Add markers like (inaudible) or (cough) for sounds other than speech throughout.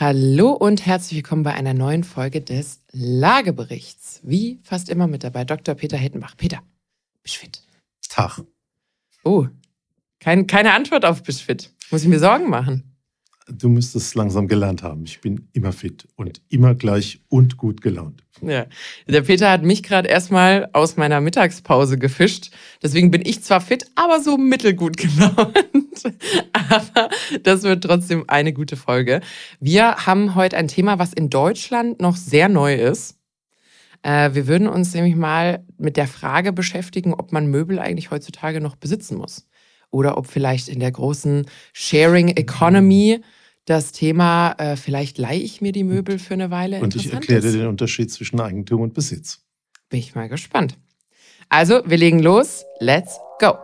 Hallo und herzlich willkommen bei einer neuen Folge des Lageberichts. Wie fast immer mit dabei Dr. Peter Hettenbach. Peter, bist fit? Tag. Oh, kein, keine Antwort auf bist fit. Muss ich mir Sorgen machen? Du müsstest langsam gelernt haben. Ich bin immer fit und immer gleich und gut gelaunt. Ja, der Peter hat mich gerade erstmal aus meiner Mittagspause gefischt. Deswegen bin ich zwar fit, aber so mittelgut (laughs) gelaunt. aber das wird trotzdem eine gute Folge. Wir haben heute ein Thema, was in Deutschland noch sehr neu ist. Äh, wir würden uns nämlich mal mit der Frage beschäftigen, ob man Möbel eigentlich heutzutage noch besitzen muss. Oder ob vielleicht in der großen Sharing Economy das Thema, äh, vielleicht leihe ich mir die Möbel für eine Weile. Und ich erkläre dir den Unterschied zwischen Eigentum und Besitz. Bin ich mal gespannt. Also, wir legen los. Let's go.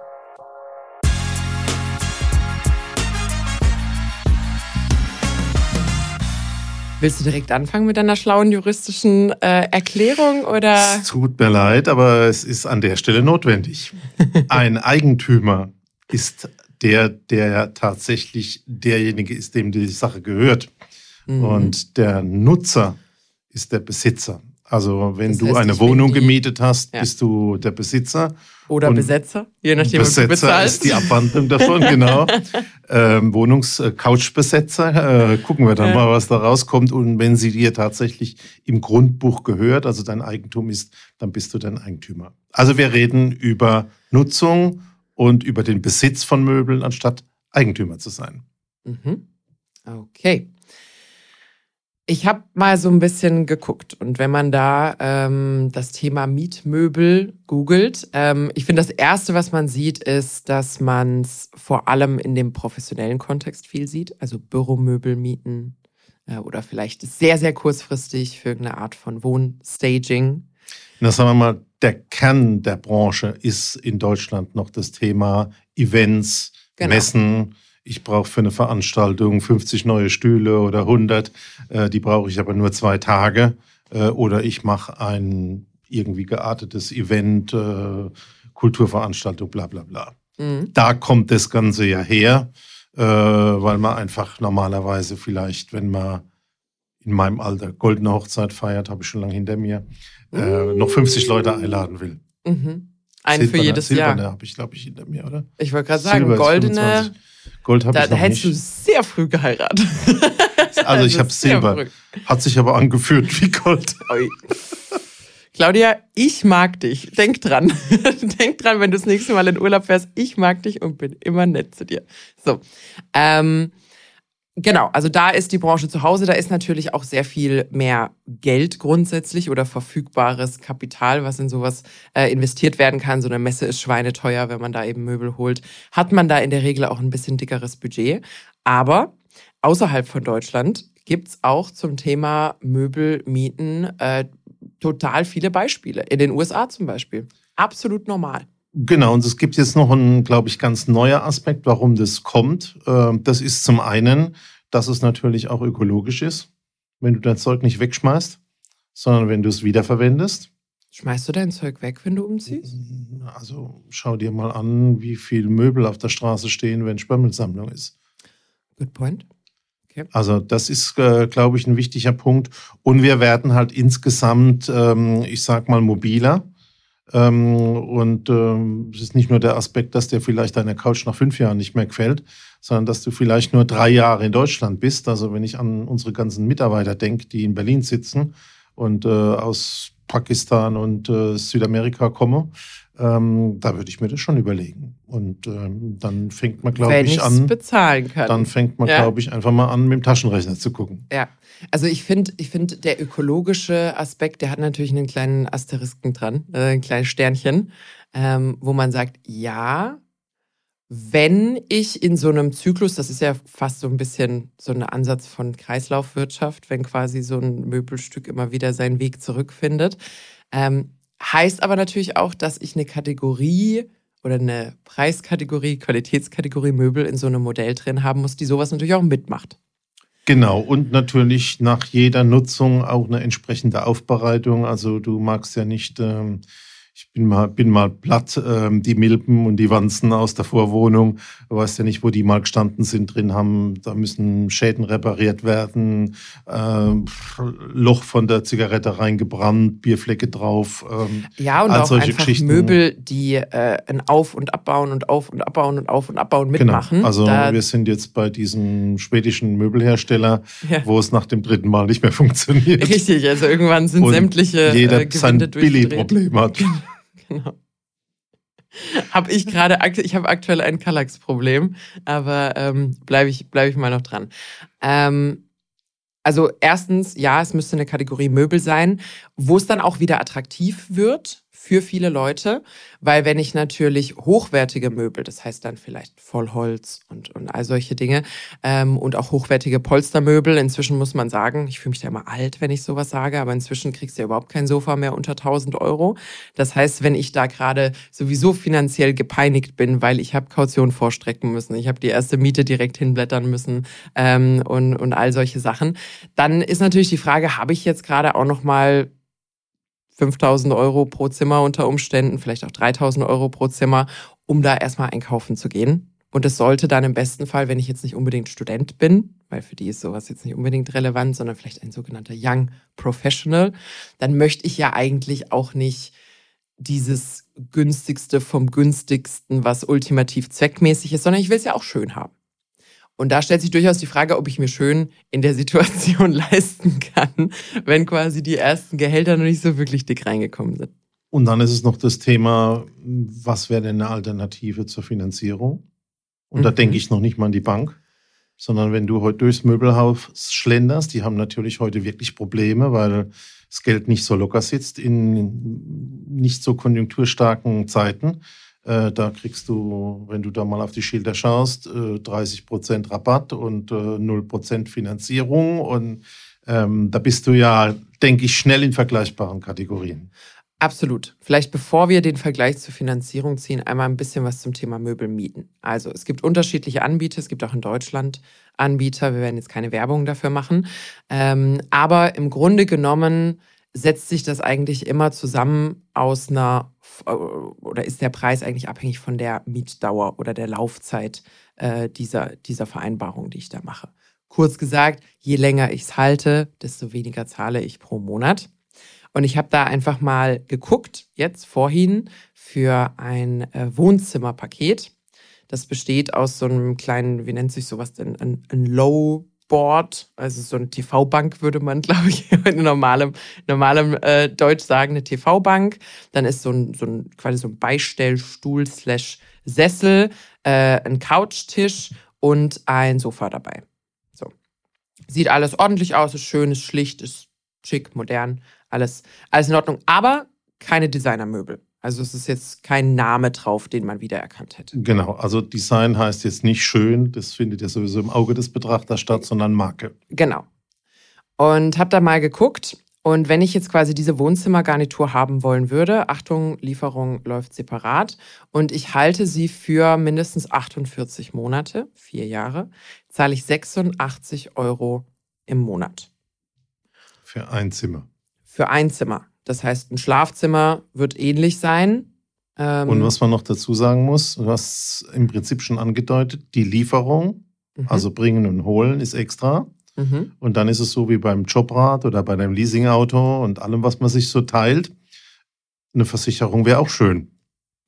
Willst du direkt anfangen mit deiner schlauen juristischen äh, Erklärung oder? Es tut mir leid, aber es ist an der Stelle notwendig. (laughs) Ein Eigentümer ist der, der tatsächlich derjenige ist, dem die Sache gehört. Mhm. Und der Nutzer ist der Besitzer. Also wenn das du eine Wohnung gemietet hast, ja. bist du der Besitzer. Oder und Besetzer, je nachdem, Besetzer was du bezahlst. ist die Abwandlung davon, (laughs) genau. ähm, Wohnungs-Couchbesetzer, äh, gucken wir dann ja. mal, was da rauskommt. Und wenn sie dir tatsächlich im Grundbuch gehört, also dein Eigentum ist, dann bist du dein Eigentümer. Also wir reden über Nutzung und über den Besitz von Möbeln, anstatt Eigentümer zu sein. Mhm. Okay. Ich habe mal so ein bisschen geguckt und wenn man da ähm, das Thema Mietmöbel googelt, ähm, ich finde das Erste, was man sieht, ist, dass man es vor allem in dem professionellen Kontext viel sieht, also Büromöbel mieten äh, oder vielleicht sehr, sehr kurzfristig für irgendeine Art von Wohnstaging. Na, sagen wir mal, der Kern der Branche ist in Deutschland noch das Thema Events, genau. Messen. Ich brauche für eine Veranstaltung 50 neue Stühle oder 100. Äh, die brauche ich aber nur zwei Tage. Äh, oder ich mache ein irgendwie geartetes Event, äh, Kulturveranstaltung, bla bla bla. Mhm. Da kommt das Ganze ja her, äh, weil man einfach normalerweise vielleicht, wenn man in meinem Alter goldene Hochzeit feiert, habe ich schon lange hinter mir, äh, noch 50 Leute einladen will. Mhm. Einen für jedes Silberne Jahr. habe ich, glaube ich, hinter mir, oder? Ich wollte gerade sagen, Silber goldene. Gold habe ich noch Da hättest nicht. du sehr früh geheiratet. (laughs) Also ich habe (laughs) Silber. Früh. Hat sich aber angeführt wie Gold. Claudia, ich mag dich. Denk dran. (laughs) Denk dran, wenn du das nächste Mal in Urlaub fährst. Ich mag dich und bin immer nett zu dir. So. Ähm, Genau, also da ist die Branche zu Hause, da ist natürlich auch sehr viel mehr Geld grundsätzlich oder verfügbares Kapital, was in sowas äh, investiert werden kann. So eine Messe ist schweineteuer, wenn man da eben Möbel holt. Hat man da in der Regel auch ein bisschen dickeres Budget. Aber außerhalb von Deutschland gibt's auch zum Thema Möbelmieten äh, total viele Beispiele. In den USA zum Beispiel. Absolut normal. Genau, und es gibt jetzt noch einen, glaube ich, ganz neuer Aspekt, warum das kommt. Ähm, das ist zum einen, dass es natürlich auch ökologisch ist, wenn du dein Zeug nicht wegschmeißt, sondern wenn du es wiederverwendest. Schmeißt du dein Zeug weg, wenn du umziehst? Also schau dir mal an, wie viele Möbel auf der Straße stehen, wenn Sperrmüllsammlung ist. Good point. Okay. Also das ist, äh, glaube ich, ein wichtiger Punkt. Und wir werden halt insgesamt, ähm, ich sag mal, mobiler. Ähm, und ähm, es ist nicht nur der Aspekt, dass dir vielleicht deine Couch nach fünf Jahren nicht mehr gefällt, sondern dass du vielleicht nur drei Jahre in Deutschland bist. Also wenn ich an unsere ganzen Mitarbeiter denke, die in Berlin sitzen und äh, aus Pakistan und äh, Südamerika kommen, ähm, da würde ich mir das schon überlegen. Und ähm, dann fängt man, glaube ich, an. bezahlen kann. Dann fängt man, ja. glaube ich, einfach mal an, mit dem Taschenrechner zu gucken. Ja. Also ich finde, ich finde, der ökologische Aspekt, der hat natürlich einen kleinen Asterisken dran, äh, ein kleines Sternchen, ähm, wo man sagt, ja, wenn ich in so einem Zyklus, das ist ja fast so ein bisschen so ein Ansatz von Kreislaufwirtschaft, wenn quasi so ein Möbelstück immer wieder seinen Weg zurückfindet, ähm, heißt aber natürlich auch, dass ich eine Kategorie oder eine Preiskategorie, Qualitätskategorie Möbel in so einem Modell drin haben muss, die sowas natürlich auch mitmacht. Genau, und natürlich nach jeder Nutzung auch eine entsprechende Aufbereitung. Also du magst ja nicht ähm, ich bin mal, bin mal platt, ähm, die Milben und die Wanzen aus der Vorwohnung. Du weißt ja nicht, wo die mal gestanden sind, drin haben. Da müssen Schäden repariert werden, äh, Loch von der Zigarette reingebrannt, Bierflecke drauf. Ähm, ja, und auch einfach Möbel, die äh, ein Auf- und Abbauen und Auf- und Abbauen und Auf- und Abbauen genau. mitmachen. Genau. Also da wir sind jetzt bei diesem schwedischen Möbelhersteller, ja. wo es nach dem dritten Mal nicht mehr funktioniert. Richtig, also irgendwann sind und sämtliche jeder äh, sein Billy-Problem hat. genau. Habe ich gerade, ich habe aktuell ein Kallax-Problem, aber ähm, bleibe ich, bleib ich mal noch dran. Ähm, also erstens, ja, es müsste eine Kategorie Möbel sein, wo es dann auch wieder attraktiv wird für viele Leute, weil wenn ich natürlich hochwertige Möbel, das heißt dann vielleicht Vollholz und, und all solche Dinge ähm, und auch hochwertige Polstermöbel, inzwischen muss man sagen, ich fühle mich da immer alt, wenn ich sowas sage, aber inzwischen kriegst du ja überhaupt kein Sofa mehr unter 1000 Euro. Das heißt, wenn ich da gerade sowieso finanziell gepeinigt bin, weil ich habe Kaution vorstrecken müssen, ich habe die erste Miete direkt hinblättern müssen ähm, und, und all solche Sachen, dann ist natürlich die Frage, habe ich jetzt gerade auch noch mal 5000 Euro pro Zimmer unter Umständen, vielleicht auch 3000 Euro pro Zimmer, um da erstmal einkaufen zu gehen. Und es sollte dann im besten Fall, wenn ich jetzt nicht unbedingt Student bin, weil für die ist sowas jetzt nicht unbedingt relevant, sondern vielleicht ein sogenannter Young Professional, dann möchte ich ja eigentlich auch nicht dieses günstigste vom günstigsten, was ultimativ zweckmäßig ist, sondern ich will es ja auch schön haben. Und da stellt sich durchaus die Frage, ob ich mir schön in der Situation (laughs) leisten kann, wenn quasi die ersten Gehälter noch nicht so wirklich dick reingekommen sind. Und dann ist es noch das Thema, was wäre denn eine Alternative zur Finanzierung? Und mhm. da denke ich noch nicht mal an die Bank, sondern wenn du heute durchs Möbelhaus schlenderst, die haben natürlich heute wirklich Probleme, weil das Geld nicht so locker sitzt in nicht so konjunkturstarken Zeiten. Äh, da kriegst du, wenn du da mal auf die Schilder schaust, äh, 30 Prozent Rabatt und äh, 0 Prozent Finanzierung. Und ähm, da bist du ja, denke ich, schnell in vergleichbaren Kategorien. Absolut. Vielleicht bevor wir den Vergleich zur Finanzierung ziehen, einmal ein bisschen was zum Thema Möbel mieten. Also es gibt unterschiedliche Anbieter, es gibt auch in Deutschland Anbieter, wir werden jetzt keine Werbung dafür machen. Ähm, aber im Grunde genommen setzt sich das eigentlich immer zusammen aus einer, oder ist der Preis eigentlich abhängig von der Mietdauer oder der Laufzeit äh, dieser, dieser Vereinbarung, die ich da mache. Kurz gesagt, je länger ich es halte, desto weniger zahle ich pro Monat. Und ich habe da einfach mal geguckt, jetzt vorhin, für ein äh, Wohnzimmerpaket. Das besteht aus so einem kleinen, wie nennt sich sowas denn, ein, ein Low Board, also so eine TV-Bank würde man, (laughs) glaube ich, in normalem, normalem äh, Deutsch sagen, eine TV-Bank. Dann ist so ein, so ein quasi so ein Beistellstuhl slash Sessel, äh, ein Couchtisch und ein Sofa dabei. So. Sieht alles ordentlich aus, ist schön, ist schlicht, ist schick, modern, alles, alles in Ordnung. Aber keine Designermöbel. Also es ist jetzt kein Name drauf, den man wiedererkannt hätte. Genau, also Design heißt jetzt nicht schön, das findet ja sowieso im Auge des Betrachters statt, sondern Marke. Genau. Und habe da mal geguckt und wenn ich jetzt quasi diese Wohnzimmergarnitur haben wollen würde, Achtung, Lieferung läuft separat und ich halte sie für mindestens 48 Monate, vier Jahre, zahle ich 86 Euro im Monat. Für ein Zimmer. Für ein Zimmer. Das heißt, ein Schlafzimmer wird ähnlich sein. Ähm, und was man noch dazu sagen muss, hast im Prinzip schon angedeutet, die Lieferung, mhm. also bringen und holen, ist extra. Mhm. Und dann ist es so wie beim Jobrad oder bei deinem Leasingauto und allem, was man sich so teilt. Eine Versicherung wäre auch schön.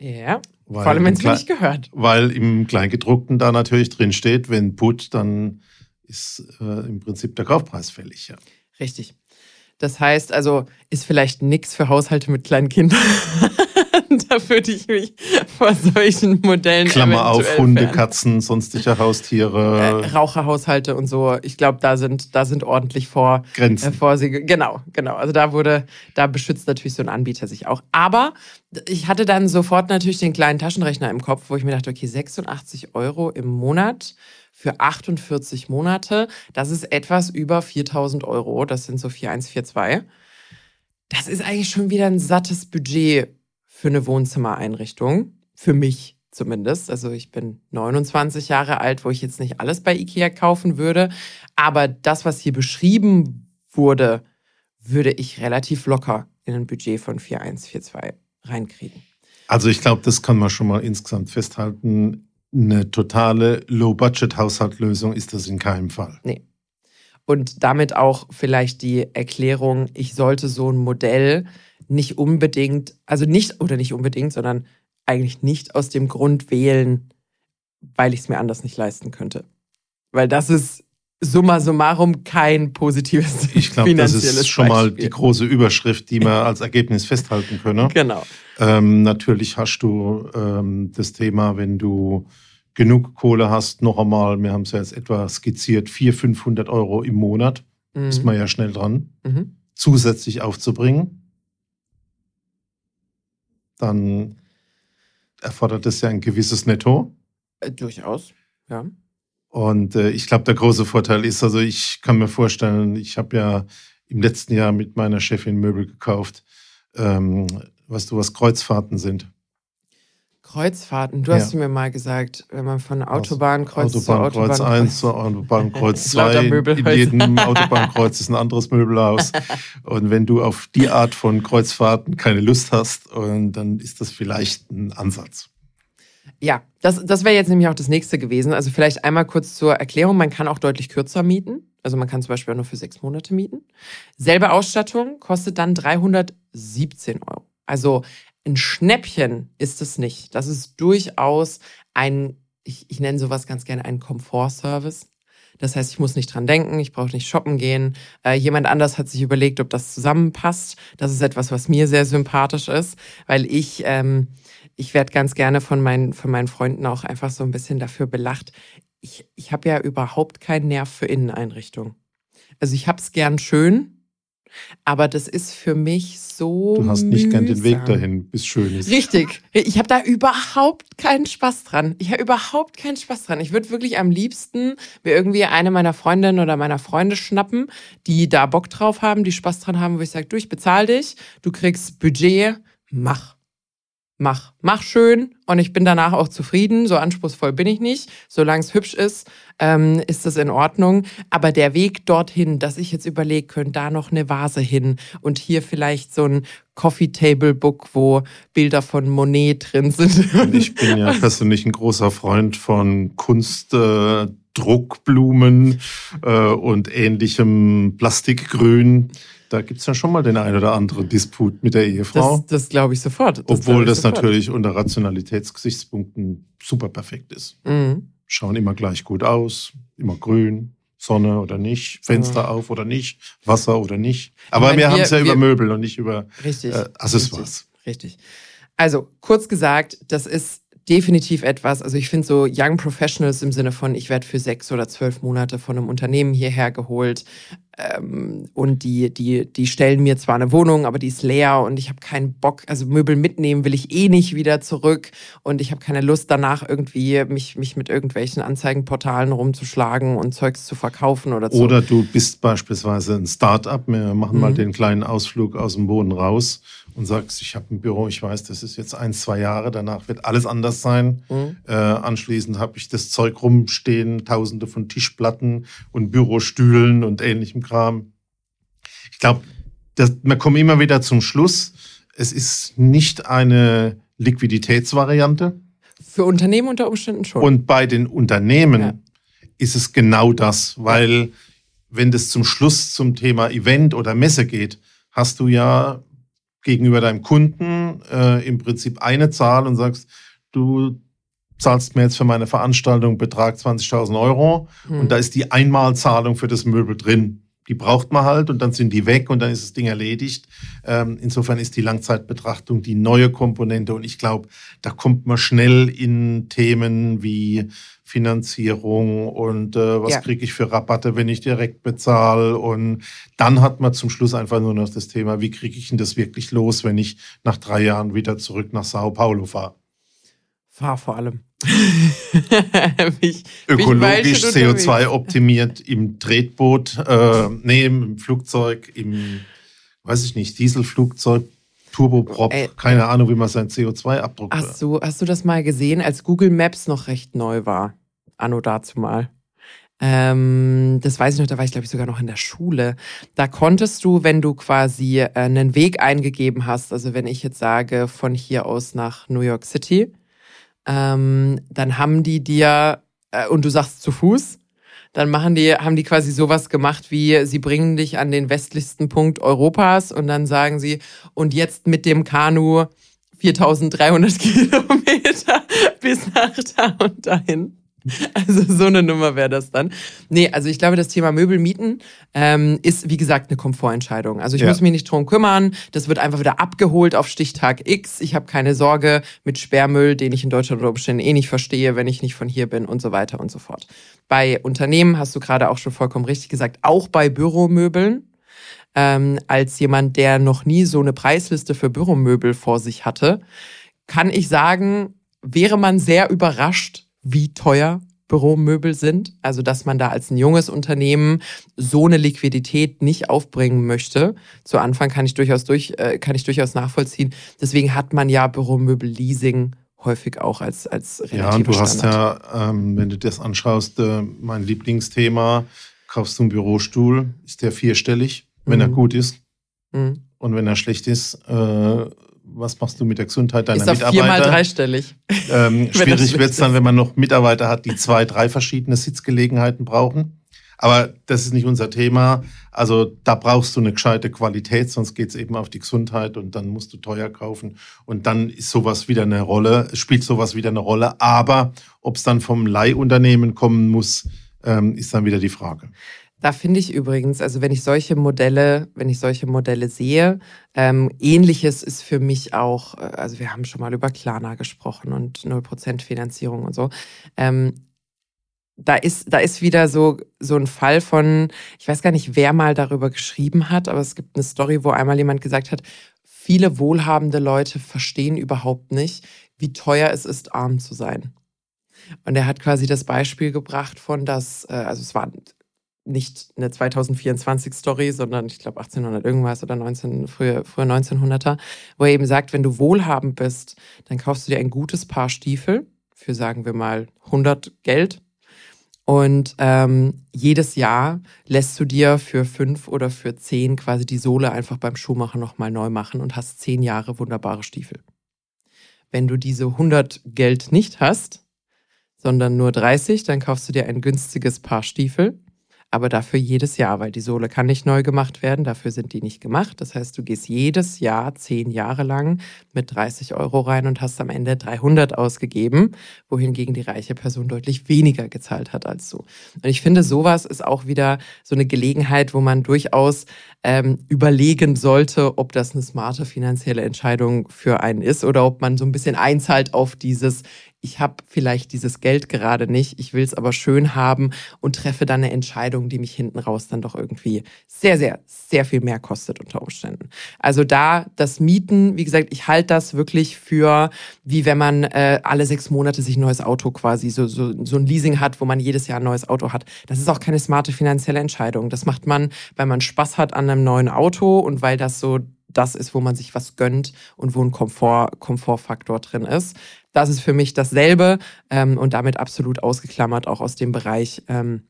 Ja, weil vor allem, wenn es nicht gehört. Weil im Kleingedruckten da natürlich drin steht, wenn Put, dann ist äh, im Prinzip der Kaufpreis fällig. Ja. Richtig. Das heißt also, ist vielleicht nichts für Haushalte mit kleinen Kindern. (laughs) (laughs) da würde ich mich vor solchen Modellen. Klammer auf, Hunde, fern. Katzen, sonstige Haustiere. Äh, Raucherhaushalte und so. Ich glaube, da sind, da sind ordentlich vor Grenzen. Äh, Vorsiege. Genau, genau. Also da wurde, da beschützt natürlich so ein Anbieter sich auch. Aber ich hatte dann sofort natürlich den kleinen Taschenrechner im Kopf, wo ich mir dachte, okay, 86 Euro im Monat für 48 Monate. Das ist etwas über 4000 Euro. Das sind so 4142. Das ist eigentlich schon wieder ein sattes Budget für eine Wohnzimmereinrichtung. Für mich zumindest. Also ich bin 29 Jahre alt, wo ich jetzt nicht alles bei Ikea kaufen würde. Aber das, was hier beschrieben wurde, würde ich relativ locker in ein Budget von 4142 reinkriegen. Also ich glaube, das kann man schon mal insgesamt festhalten. Eine totale Low-Budget-Haushaltlösung ist das in keinem Fall. Nee. Und damit auch vielleicht die Erklärung, ich sollte so ein Modell nicht unbedingt, also nicht, oder nicht unbedingt, sondern eigentlich nicht aus dem Grund wählen, weil ich es mir anders nicht leisten könnte. Weil das ist summa summarum kein positives (laughs) Ich glaube, das ist schon Beispiel. mal die große Überschrift, die man als Ergebnis festhalten können. (laughs) Genau. Ähm, natürlich hast du ähm, das Thema, wenn du genug Kohle hast, noch einmal, wir haben es ja jetzt etwa skizziert, 400, 500 Euro im Monat, mhm. ist man ja schnell dran, mhm. zusätzlich aufzubringen. Dann erfordert es ja ein gewisses Netto. Äh, durchaus, ja. Und äh, ich glaube, der große Vorteil ist, also ich kann mir vorstellen, ich habe ja im letzten Jahr mit meiner Chefin Möbel gekauft, ähm, was du was Kreuzfahrten sind. Kreuzfahrten, du ja. hast mir mal gesagt, wenn man von Autobahnkreuz Autobahnkreuz zu Autobahnkreuz 1 zu Autobahnkreuz 2, in jedem (laughs) Autobahnkreuz ist ein anderes Möbelhaus. Und wenn du auf die Art von Kreuzfahrten keine Lust hast, dann ist das vielleicht ein Ansatz. Ja, das, das wäre jetzt nämlich auch das nächste gewesen. Also vielleicht einmal kurz zur Erklärung. Man kann auch deutlich kürzer mieten. Also man kann zum Beispiel auch nur für sechs Monate mieten. Selbe Ausstattung kostet dann 317 Euro. Also ein Schnäppchen ist es nicht. Das ist durchaus ein, ich, ich nenne sowas ganz gerne einen Komfortservice. Das heißt, ich muss nicht dran denken, ich brauche nicht shoppen gehen. Äh, jemand anders hat sich überlegt, ob das zusammenpasst. Das ist etwas, was mir sehr sympathisch ist, weil ich ähm, ich werde ganz gerne von meinen, von meinen Freunden auch einfach so ein bisschen dafür belacht. Ich, ich habe ja überhaupt keinen Nerv für Inneneinrichtungen. Also ich habe es gern schön, aber das ist für mich so. Du hast nicht mühsam. gern den Weg dahin, bis schön ist. Richtig. Ich habe da überhaupt keinen Spaß dran. Ich habe überhaupt keinen Spaß dran. Ich würde wirklich am liebsten mir irgendwie eine meiner Freundinnen oder meiner Freunde schnappen, die da Bock drauf haben, die Spaß dran haben, wo ich sage, du, ich bezahle dich, du kriegst Budget, mach mach. Mach schön und ich bin danach auch zufrieden. So anspruchsvoll bin ich nicht. Solange es hübsch ist, ähm, ist das in Ordnung. Aber der Weg dorthin, dass ich jetzt überlege, könnte da noch eine Vase hin und hier vielleicht so ein Coffee Table Book, wo Bilder von Monet drin sind. Und ich bin ja (laughs) persönlich ein großer Freund von Kunst. Äh Druckblumen äh, und ähnlichem Plastikgrün. Da gibt es ja schon mal den ein oder anderen Disput mit der Ehefrau. Das, das glaube ich sofort. Das Obwohl ich das sofort. natürlich unter Rationalitätsgesichtspunkten super perfekt ist. Mhm. Schauen immer gleich gut aus, immer grün, Sonne oder nicht, Fenster ja. auf oder nicht, Wasser oder nicht. Aber meine, wir, wir haben es ja wir, über Möbel und nicht über richtig, äh, Accessoires. Richtig, richtig. Also kurz gesagt, das ist definitiv etwas. Also ich finde so Young Professionals im Sinne von, ich werde für sechs oder zwölf Monate von einem Unternehmen hierher geholt ähm, und die, die, die stellen mir zwar eine Wohnung, aber die ist leer und ich habe keinen Bock, also Möbel mitnehmen will ich eh nicht wieder zurück und ich habe keine Lust danach irgendwie mich, mich mit irgendwelchen Anzeigenportalen rumzuschlagen und Zeugs zu verkaufen oder so. Oder du bist beispielsweise ein Start-up, wir machen mhm. mal den kleinen Ausflug aus dem Boden raus und sagst, ich habe ein Büro, ich weiß, das ist jetzt ein, zwei Jahre, danach wird alles anders sein. Mhm. Äh, anschließend habe ich das Zeug rumstehen, tausende von Tischplatten und Bürostühlen und ähnlichem Kram. Ich glaube, wir kommen immer wieder zum Schluss, es ist nicht eine Liquiditätsvariante. Für Unternehmen unter Umständen schon. Und bei den Unternehmen ja. ist es genau das, weil wenn das zum Schluss zum Thema Event oder Messe geht, hast du ja gegenüber deinem Kunden äh, im Prinzip eine Zahl und sagst, du zahlst mir jetzt für meine Veranstaltung Betrag 20.000 Euro mhm. und da ist die Einmalzahlung für das Möbel drin. Die braucht man halt und dann sind die weg und dann ist das Ding erledigt. Ähm, insofern ist die Langzeitbetrachtung die neue Komponente und ich glaube, da kommt man schnell in Themen wie Finanzierung und äh, was ja. kriege ich für Rabatte, wenn ich direkt bezahle. Und dann hat man zum Schluss einfach nur noch das Thema, wie kriege ich denn das wirklich los, wenn ich nach drei Jahren wieder zurück nach Sao Paulo fahre. Fahr vor allem. (laughs) mich, Ökologisch, CO2 optimiert im Tretboot, äh, nee, im Flugzeug, im, weiß ich nicht, Dieselflugzeug, Turboprop, Ey, keine Ahnung, wie man seinen CO2-Abdruck. Hast du, hast du das mal gesehen, als Google Maps noch recht neu war? Anno dazu mal. Ähm, das weiß ich noch, da war ich glaube ich sogar noch in der Schule. Da konntest du, wenn du quasi äh, einen Weg eingegeben hast, also wenn ich jetzt sage von hier aus nach New York City, ähm, dann haben die dir äh, und du sagst zu Fuß, dann machen die, haben die quasi sowas gemacht wie, sie bringen dich an den westlichsten Punkt Europas und dann sagen sie, und jetzt mit dem Kanu 4300 (laughs) Kilometer bis nach da und dahin. (laughs) Also so eine Nummer wäre das dann. Nee, also ich glaube, das Thema Möbelmieten ähm, ist, wie gesagt, eine Komfortentscheidung. Also ich ja. muss mich nicht drum kümmern. Das wird einfach wieder abgeholt auf Stichtag X. Ich habe keine Sorge mit Sperrmüll, den ich in Deutschland oder Umständen eh nicht verstehe, wenn ich nicht von hier bin und so weiter und so fort. Bei Unternehmen hast du gerade auch schon vollkommen richtig gesagt, auch bei Büromöbeln. Ähm, als jemand, der noch nie so eine Preisliste für Büromöbel vor sich hatte, kann ich sagen, wäre man sehr überrascht, wie teuer Büromöbel sind. Also, dass man da als ein junges Unternehmen so eine Liquidität nicht aufbringen möchte. Zu Anfang kann ich durchaus durch, äh, kann ich durchaus nachvollziehen. Deswegen hat man ja Büromöbel-Leasing häufig auch als, als Ja, und du Standard. hast ja, ähm, wenn du das anschaust, äh, mein Lieblingsthema, kaufst du einen Bürostuhl, ist der vierstellig, wenn mhm. er gut ist. Mhm. Und wenn er schlecht ist, äh, was machst du mit der Gesundheit deiner ist Mitarbeiter? Viermal dreistellig. Ähm, (laughs) schwierig wird es dann, wenn man noch Mitarbeiter hat, die zwei, drei verschiedene Sitzgelegenheiten brauchen. Aber das ist nicht unser Thema. Also da brauchst du eine gescheite Qualität, sonst geht es eben auf die Gesundheit und dann musst du teuer kaufen. Und dann ist sowas wieder eine Rolle, spielt sowas wieder eine Rolle. Aber ob es dann vom Leihunternehmen kommen muss, ähm, ist dann wieder die Frage. Da finde ich übrigens, also wenn ich solche Modelle, wenn ich solche Modelle sehe, ähm, ähnliches ist für mich auch, äh, also wir haben schon mal über Klarna gesprochen und 0% Finanzierung und so. Ähm, da ist, da ist wieder so, so ein Fall von, ich weiß gar nicht, wer mal darüber geschrieben hat, aber es gibt eine Story, wo einmal jemand gesagt hat, viele wohlhabende Leute verstehen überhaupt nicht, wie teuer es ist, arm zu sein. Und er hat quasi das Beispiel gebracht von, dass, äh, also es war nicht eine 2024-Story, sondern ich glaube 1800 irgendwas oder 19, früher, früher 1900er, wo er eben sagt, wenn du wohlhabend bist, dann kaufst du dir ein gutes Paar Stiefel für, sagen wir mal, 100 Geld. Und ähm, jedes Jahr lässt du dir für fünf oder für zehn quasi die Sohle einfach beim Schuhmacher nochmal neu machen und hast zehn Jahre wunderbare Stiefel. Wenn du diese 100 Geld nicht hast, sondern nur 30, dann kaufst du dir ein günstiges Paar Stiefel aber dafür jedes Jahr, weil die Sohle kann nicht neu gemacht werden, dafür sind die nicht gemacht. Das heißt, du gehst jedes Jahr zehn Jahre lang mit 30 Euro rein und hast am Ende 300 ausgegeben, wohingegen die reiche Person deutlich weniger gezahlt hat als du. Und ich finde, sowas ist auch wieder so eine Gelegenheit, wo man durchaus ähm, überlegen sollte, ob das eine smarte finanzielle Entscheidung für einen ist oder ob man so ein bisschen einzahlt auf dieses, ich habe vielleicht dieses Geld gerade nicht, ich will es aber schön haben und treffe dann eine Entscheidung, die mich hinten raus dann doch irgendwie sehr, sehr, sehr viel mehr kostet unter Umständen. Also da das Mieten, wie gesagt, ich halte das wirklich für, wie wenn man äh, alle sechs Monate sich ein neues Auto quasi, so, so, so ein Leasing hat, wo man jedes Jahr ein neues Auto hat. Das ist auch keine smarte finanzielle Entscheidung. Das macht man, weil man Spaß hat an einem neuen Auto und weil das so das ist, wo man sich was gönnt und wo ein Komfort, Komfortfaktor drin ist. Das ist für mich dasselbe ähm, und damit absolut ausgeklammert, auch aus dem Bereich. Ähm,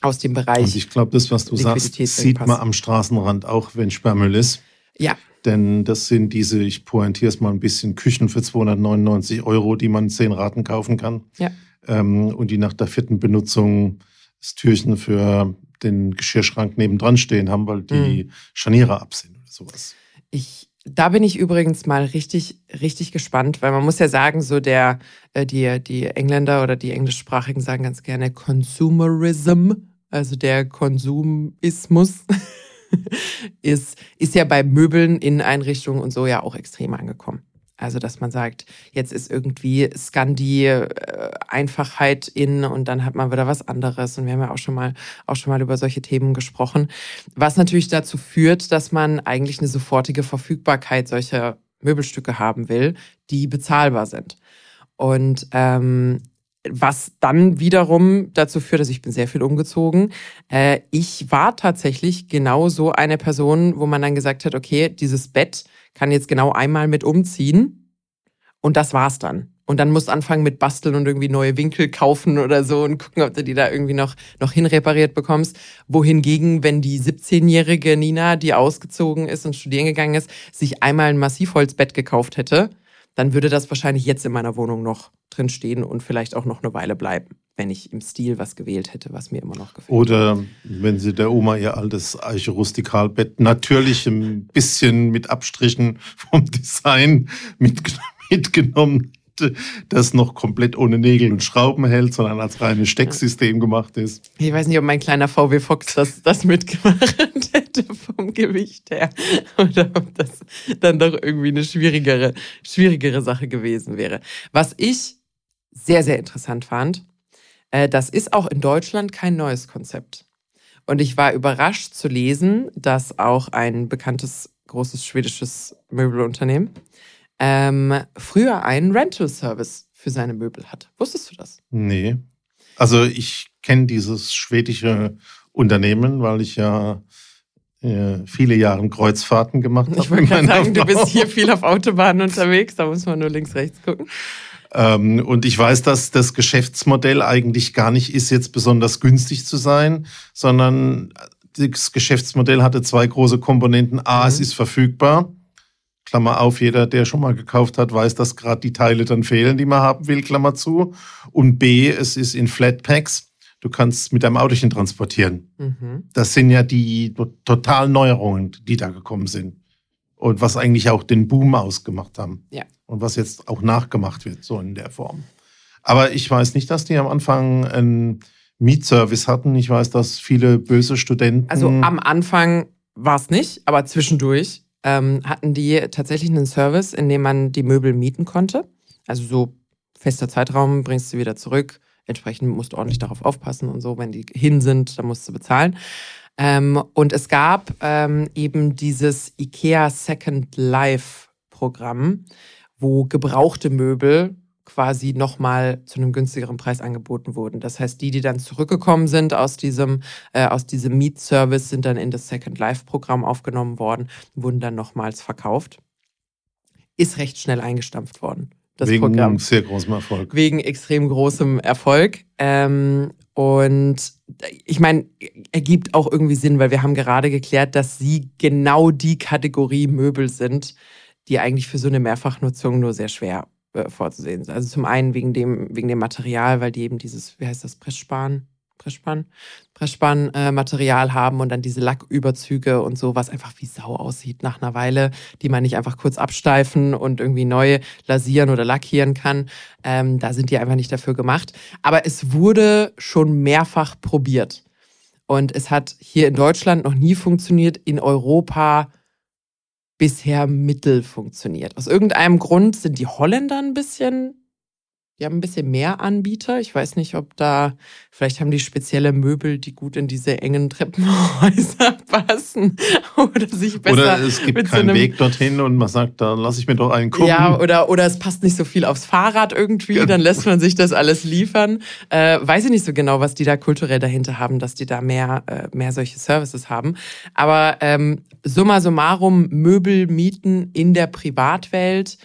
aus dem Bereich. Und ich glaube, das, was du sagst, sieht man am Straßenrand auch, wenn Sperrmüll ist. Ja. Denn das sind diese, ich pointiere es mal ein bisschen, Küchen für 299 Euro, die man zehn Raten kaufen kann. Ja. Ähm, und die nach der vierten Benutzung das Türchen für den Geschirrschrank nebendran stehen haben, weil die mhm. Scharniere ab sind oder sowas. Ich da bin ich übrigens mal richtig, richtig gespannt, weil man muss ja sagen, so der, äh, die, die Engländer oder die Englischsprachigen sagen ganz gerne Consumerism, also der Konsumismus, (laughs) ist, ist ja bei Möbeln, Inneneinrichtungen und so ja auch extrem angekommen. Also, dass man sagt, jetzt ist irgendwie Scandi äh, Einfachheit in und dann hat man wieder was anderes. Und wir haben ja auch schon mal, auch schon mal über solche Themen gesprochen. Was natürlich dazu führt, dass man eigentlich eine sofortige Verfügbarkeit solcher Möbelstücke haben will, die bezahlbar sind. Und ähm, was dann wiederum dazu führt, dass ich bin sehr viel umgezogen. Äh, ich war tatsächlich genau so eine Person, wo man dann gesagt hat, okay, dieses Bett kann jetzt genau einmal mit umziehen und das war's dann. und dann musst du anfangen mit Basteln und irgendwie neue Winkel kaufen oder so und gucken, ob du die da irgendwie noch, noch hinrepariert bekommst. Wohingegen, wenn die 17-jährige Nina, die ausgezogen ist und studieren gegangen ist, sich einmal ein Massivholzbett gekauft hätte, dann würde das wahrscheinlich jetzt in meiner Wohnung noch drin stehen und vielleicht auch noch eine Weile bleiben, wenn ich im Stil was gewählt hätte, was mir immer noch gefällt. Oder wenn sie der Oma ihr altes Eiche-Rustikalbett natürlich ein bisschen mit Abstrichen vom Design (laughs) mitgenommen das noch komplett ohne Nägel und Schrauben hält, sondern als reines Stecksystem gemacht ist. Ich weiß nicht, ob mein kleiner VW Fox das, das mitgemacht (laughs) hätte vom Gewicht her oder ob das dann doch irgendwie eine schwierigere, schwierigere Sache gewesen wäre. Was ich sehr, sehr interessant fand, äh, das ist auch in Deutschland kein neues Konzept. Und ich war überrascht zu lesen, dass auch ein bekanntes großes schwedisches Möbelunternehmen ähm, früher einen Rental-Service für seine Möbel hat. Wusstest du das? Nee. Also ich kenne dieses schwedische Unternehmen, weil ich ja äh, viele Jahre Kreuzfahrten gemacht habe. Ich wollte gerade sagen, Frau. du bist hier viel auf Autobahnen (laughs) unterwegs, da muss man nur links, rechts gucken. Ähm, und ich weiß, dass das Geschäftsmodell eigentlich gar nicht ist, jetzt besonders günstig zu sein, sondern das Geschäftsmodell hatte zwei große Komponenten. A, mhm. es ist verfügbar. Klammer auf, jeder, der schon mal gekauft hat, weiß, dass gerade die Teile dann fehlen, die man haben will, Klammer zu. Und B, es ist in Flatpacks. Du kannst mit deinem Autochen transportieren. Mhm. Das sind ja die totalen Neuerungen, die da gekommen sind. Und was eigentlich auch den Boom ausgemacht haben. Ja. Und was jetzt auch nachgemacht wird, so in der Form. Aber ich weiß nicht, dass die am Anfang einen Mietservice hatten. Ich weiß, dass viele böse Studenten. Also am Anfang war es nicht, aber zwischendurch ähm, hatten die tatsächlich einen Service, in dem man die Möbel mieten konnte. Also so fester Zeitraum, bringst du wieder zurück. Entsprechend musst du ordentlich darauf aufpassen und so. Wenn die hin sind, dann musst du bezahlen. Ähm, und es gab ähm, eben dieses IKEA Second Life Programm, wo gebrauchte Möbel quasi nochmal zu einem günstigeren Preis angeboten wurden. Das heißt, die, die dann zurückgekommen sind aus diesem, äh, aus diesem Mietservice, sind dann in das Second Life-Programm aufgenommen worden, wurden dann nochmals verkauft. Ist recht schnell eingestampft worden. Das Wegen Programm. sehr großem Erfolg. Wegen extrem großem Erfolg. Ähm, und ich meine, ergibt auch irgendwie Sinn, weil wir haben gerade geklärt, dass sie genau die Kategorie Möbel sind, die eigentlich für so eine Mehrfachnutzung nur sehr schwer äh, vorzusehen. Also zum einen wegen dem, wegen dem Material, weil die eben dieses, wie heißt das, Pressspan, Pressspan, Pressspan-Material äh, haben und dann diese Lacküberzüge und so, was einfach wie Sau aussieht nach einer Weile, die man nicht einfach kurz absteifen und irgendwie neu lasieren oder lackieren kann. Ähm, da sind die einfach nicht dafür gemacht. Aber es wurde schon mehrfach probiert. Und es hat hier in Deutschland noch nie funktioniert, in Europa bisher mittel funktioniert. Aus irgendeinem Grund sind die Holländer ein bisschen die haben ein bisschen mehr Anbieter. Ich weiß nicht, ob da, vielleicht haben die spezielle Möbel, die gut in diese engen Treppenhäuser (laughs) passen. Oder sich besser. Oder es gibt keinen so Weg dorthin und man sagt, da lasse ich mir doch einen gucken. Ja, oder, oder es passt nicht so viel aufs Fahrrad irgendwie, ja. dann lässt man sich das alles liefern. Äh, weiß ich nicht so genau, was die da kulturell dahinter haben, dass die da mehr, äh, mehr solche Services haben. Aber ähm, summa summarum, Möbel mieten in der Privatwelt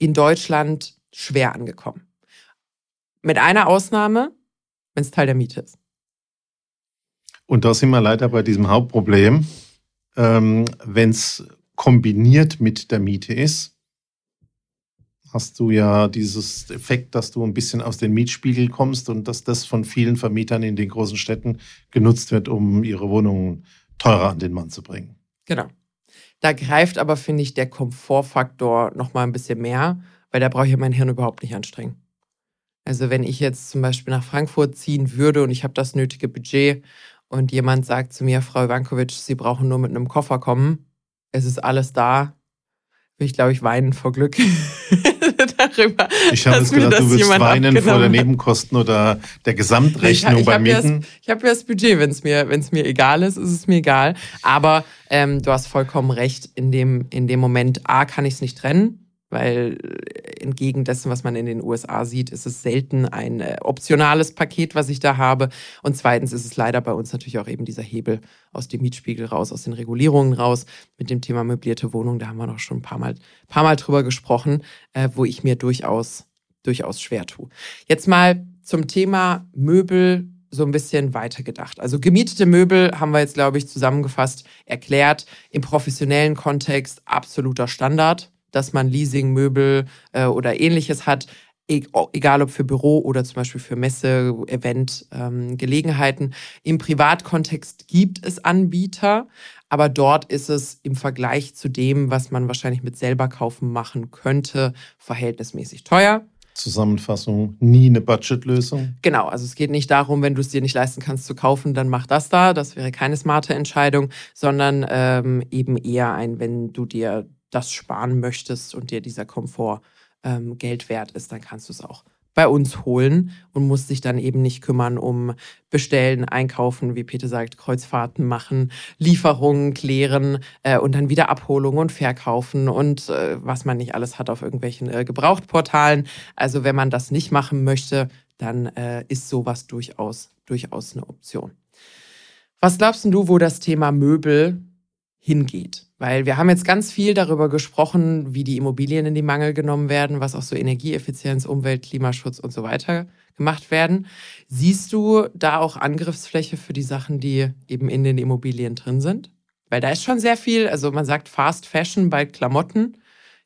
in Deutschland schwer angekommen. Mit einer Ausnahme, wenn es Teil der Miete ist. Und da sind wir leider bei diesem Hauptproblem. Ähm, wenn es kombiniert mit der Miete ist, hast du ja dieses Effekt, dass du ein bisschen aus dem Mietspiegel kommst und dass das von vielen Vermietern in den großen Städten genutzt wird, um ihre Wohnungen teurer an den Mann zu bringen. Genau. Da greift aber, finde ich, der Komfortfaktor noch mal ein bisschen mehr, weil da brauche ich mein Hirn überhaupt nicht anstrengen. Also wenn ich jetzt zum Beispiel nach Frankfurt ziehen würde und ich habe das nötige Budget und jemand sagt zu mir, Frau Ivankovic, Sie brauchen nur mit einem Koffer kommen, es ist alles da, will ich, glaube ich, weinen vor Glück (laughs) darüber. Ich habe jetzt gedacht, du willst weinen vor der Nebenkosten oder der Gesamtrechnung ich, beim Mieten. Das, ich habe ja das Budget, wenn es mir, wenn's mir egal ist, ist es mir egal. Aber ähm, du hast vollkommen recht, in dem, in dem Moment, A, kann ich es nicht trennen weil äh, entgegen dessen, was man in den USA sieht, ist es selten ein äh, optionales Paket, was ich da habe. Und zweitens ist es leider bei uns natürlich auch eben dieser Hebel aus dem Mietspiegel raus, aus den Regulierungen raus mit dem Thema möblierte Wohnung. Da haben wir noch schon ein paar Mal, paar Mal drüber gesprochen, äh, wo ich mir durchaus durchaus schwer tue. Jetzt mal zum Thema Möbel so ein bisschen weitergedacht. Also gemietete Möbel haben wir jetzt, glaube ich, zusammengefasst erklärt. Im professionellen Kontext absoluter Standard, dass man Leasingmöbel äh, oder ähnliches hat. E, egal ob für Büro oder zum Beispiel für Messe, Event, ähm, Gelegenheiten. Im Privatkontext gibt es Anbieter, aber dort ist es im Vergleich zu dem, was man wahrscheinlich mit selber kaufen machen könnte, verhältnismäßig teuer. Zusammenfassung, nie eine Budgetlösung. Genau, also es geht nicht darum, wenn du es dir nicht leisten kannst zu kaufen, dann mach das da. Das wäre keine smarte Entscheidung, sondern ähm, eben eher ein, wenn du dir das sparen möchtest und dir dieser Komfort ähm, Geld wert ist, dann kannst du es auch bei uns holen und musst dich dann eben nicht kümmern um Bestellen, Einkaufen, wie Peter sagt, Kreuzfahrten machen, Lieferungen klären äh, und dann wieder Abholung und Verkaufen und äh, was man nicht alles hat auf irgendwelchen äh, Gebrauchtportalen. Also wenn man das nicht machen möchte, dann äh, ist sowas durchaus, durchaus eine Option. Was glaubst du, wo das Thema Möbel hingeht. Weil wir haben jetzt ganz viel darüber gesprochen, wie die Immobilien in die Mangel genommen werden, was auch so Energieeffizienz, Umwelt, Klimaschutz und so weiter gemacht werden. Siehst du da auch Angriffsfläche für die Sachen, die eben in den Immobilien drin sind? Weil da ist schon sehr viel, also man sagt Fast Fashion bei Klamotten.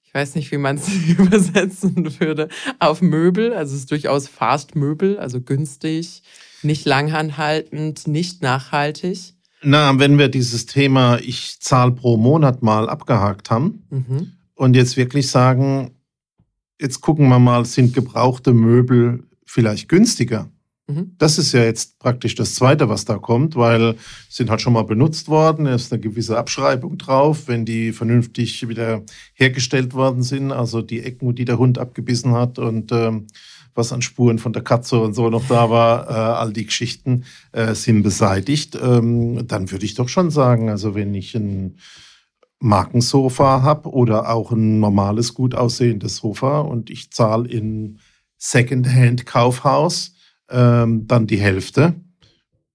Ich weiß nicht, wie man es (laughs) übersetzen würde auf Möbel. Also es ist durchaus Fast Möbel, also günstig, nicht langanhaltend, nicht nachhaltig. Na, wenn wir dieses Thema Ich zahle pro Monat mal abgehakt haben mhm. und jetzt wirklich sagen, jetzt gucken wir mal, sind gebrauchte Möbel vielleicht günstiger? Mhm. Das ist ja jetzt praktisch das Zweite, was da kommt, weil sind halt schon mal benutzt worden, es ist eine gewisse Abschreibung drauf, wenn die vernünftig wieder hergestellt worden sind, also die Ecken, die der Hund abgebissen hat und ähm, was an Spuren von der Katze und so noch da war, äh, all die Geschichten äh, sind beseitigt, ähm, dann würde ich doch schon sagen, also wenn ich ein Markensofa habe oder auch ein normales, gut aussehendes Sofa und ich zahle in Secondhand-Kaufhaus ähm, dann die Hälfte,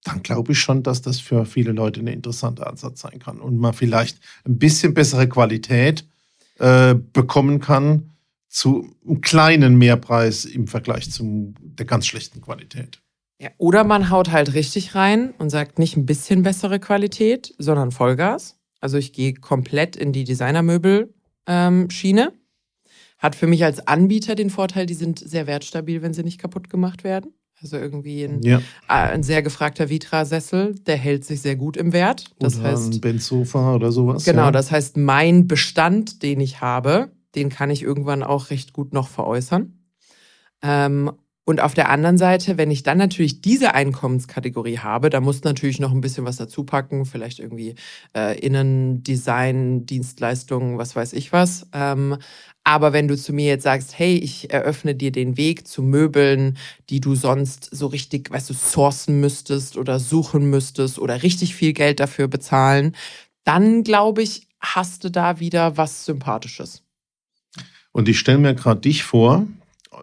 dann glaube ich schon, dass das für viele Leute ein interessanter Ansatz sein kann und man vielleicht ein bisschen bessere Qualität äh, bekommen kann, zu einem kleinen Mehrpreis im Vergleich zu der ganz schlechten Qualität. Ja, oder man haut halt richtig rein und sagt nicht ein bisschen bessere Qualität, sondern Vollgas. Also ich gehe komplett in die Designermöbel-Schiene. Ähm, Hat für mich als Anbieter den Vorteil, die sind sehr wertstabil, wenn sie nicht kaputt gemacht werden. Also irgendwie ein, ja. Äh, ein sehr gefragter Vitra-Sessel, der hält sich sehr gut im Wert. Das oder heißt, ein Benzofa oder sowas. Genau, ja. das heißt, mein Bestand, den ich habe, den kann ich irgendwann auch recht gut noch veräußern. Ähm, und auf der anderen Seite, wenn ich dann natürlich diese Einkommenskategorie habe, da muss natürlich noch ein bisschen was dazu packen, vielleicht irgendwie äh, Innendesign, Dienstleistungen, was weiß ich was. Ähm, aber wenn du zu mir jetzt sagst, hey, ich eröffne dir den Weg zu Möbeln, die du sonst so richtig, weißt du, sourcen müsstest oder suchen müsstest oder richtig viel Geld dafür bezahlen, dann glaube ich, hast du da wieder was Sympathisches. Und ich stelle mir gerade dich vor,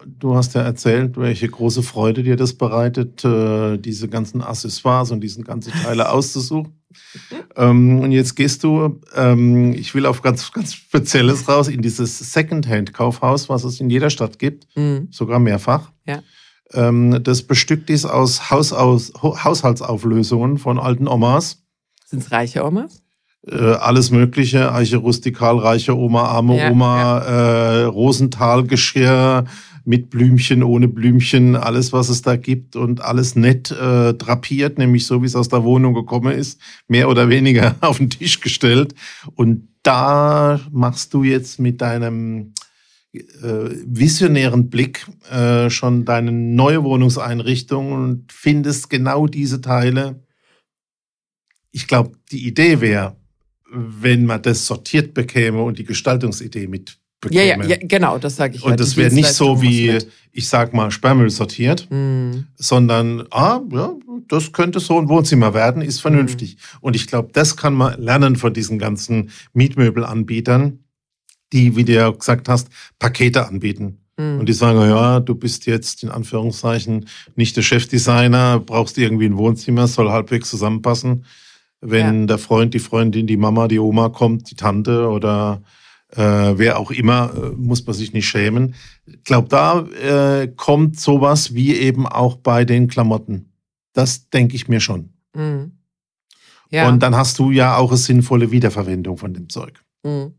du hast ja erzählt, welche große Freude dir das bereitet, äh, diese ganzen Accessoires und diesen ganzen Teile auszusuchen. (laughs) ähm, und jetzt gehst du, ähm, ich will auf ganz, ganz Spezielles raus, in dieses Secondhand-Kaufhaus, was es in jeder Stadt gibt, mhm. sogar mehrfach. Ja. Ähm, das bestückt ist aus, Hausaus, Haushaltsauflösungen von alten Omas. Sind es reiche Omas? Äh, alles Mögliche, Eiche rustikal, reiche Oma, arme ja, Oma, ja. Äh, Rosenthal-Geschirr mit Blümchen, ohne Blümchen, alles, was es da gibt und alles nett äh, drapiert, nämlich so, wie es aus der Wohnung gekommen ist, mehr oder weniger (laughs) auf den Tisch gestellt. Und da machst du jetzt mit deinem äh, visionären Blick äh, schon deine neue Wohnungseinrichtung und findest genau diese Teile. Ich glaube, die Idee wäre, wenn man das sortiert bekäme und die Gestaltungsidee mit bekäme. Ja, ja, ja genau, das sage ich. Und ja, das wäre nicht so wie, ich sag mal, Sperrmüll sortiert, mm. sondern, ah, ja, das könnte so ein Wohnzimmer werden, ist vernünftig. Mm. Und ich glaube, das kann man lernen von diesen ganzen Mietmöbelanbietern, die, wie du ja gesagt hast, Pakete anbieten. Mm. Und die sagen, ja, du bist jetzt in Anführungszeichen nicht der Chefdesigner, brauchst irgendwie ein Wohnzimmer, soll halbwegs zusammenpassen wenn ja. der Freund, die Freundin, die Mama, die Oma kommt, die Tante oder äh, wer auch immer, äh, muss man sich nicht schämen. Ich glaube, da äh, kommt sowas wie eben auch bei den Klamotten. Das denke ich mir schon. Mhm. Ja. Und dann hast du ja auch eine sinnvolle Wiederverwendung von dem Zeug. Mhm.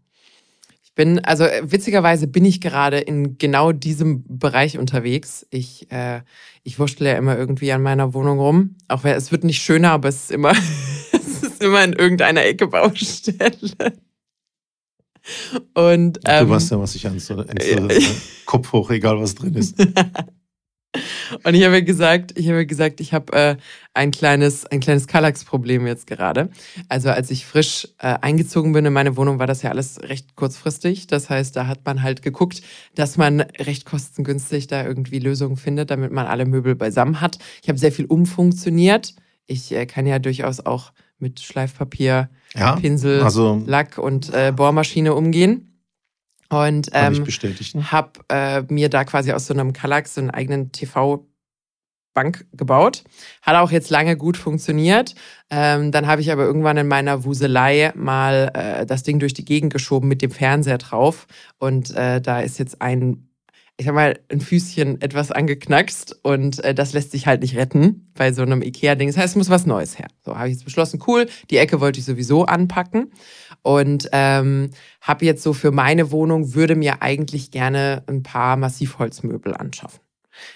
Ich bin, also äh, witzigerweise bin ich gerade in genau diesem Bereich unterwegs. Ich, äh, ich wurschtel ja immer irgendwie an meiner Wohnung rum. Auch es wird nicht schöner, aber es ist immer, immer in irgendeiner Ecke Baustelle. Und, ähm, du weißt ja, was ich an so, so Kopf hoch, egal was drin ist. (laughs) Und ich habe gesagt, ich habe gesagt, ich habe äh, ein kleines, ein kleines Kallax-Problem jetzt gerade. Also als ich frisch äh, eingezogen bin in meine Wohnung, war das ja alles recht kurzfristig. Das heißt, da hat man halt geguckt, dass man recht kostengünstig da irgendwie Lösungen findet, damit man alle Möbel beisammen hat. Ich habe sehr viel umfunktioniert. Ich äh, kann ja durchaus auch mit Schleifpapier, ja, Pinsel, also, Lack und äh, Bohrmaschine umgehen. Und ähm, habe äh, mir da quasi aus so einem Kallax so einen eigenen TV Bank gebaut. Hat auch jetzt lange gut funktioniert. Ähm, dann habe ich aber irgendwann in meiner Wuselei mal äh, das Ding durch die Gegend geschoben mit dem Fernseher drauf. Und äh, da ist jetzt ein ich sag mal, ein Füßchen etwas angeknackst und äh, das lässt sich halt nicht retten bei so einem Ikea-Ding. Das heißt, es muss was Neues her. So habe ich jetzt beschlossen, cool, die Ecke wollte ich sowieso anpacken und ähm, habe jetzt so für meine Wohnung, würde mir eigentlich gerne ein paar Massivholzmöbel anschaffen.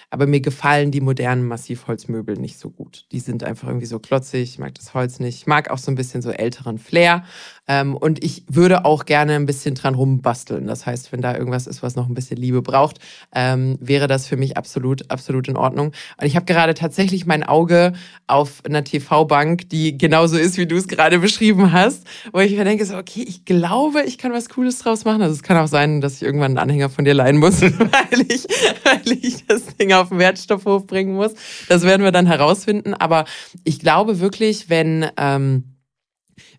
Aber mir gefallen die modernen Massivholzmöbel nicht so gut. Die sind einfach irgendwie so klotzig, ich mag das Holz nicht. Ich mag auch so ein bisschen so älteren Flair. Ähm, und ich würde auch gerne ein bisschen dran rumbasteln. Das heißt, wenn da irgendwas ist, was noch ein bisschen Liebe braucht, ähm, wäre das für mich absolut, absolut in Ordnung. Und ich habe gerade tatsächlich mein Auge auf einer TV-Bank, die genauso ist, wie du es gerade beschrieben hast, wo ich mir denke, so, okay, ich glaube, ich kann was Cooles draus machen. Also es kann auch sein, dass ich irgendwann einen Anhänger von dir leihen muss, (laughs) weil ich, weil ich das Ding auf den Wertstoffhof bringen muss. Das werden wir dann herausfinden. Aber ich glaube wirklich, wenn, ähm,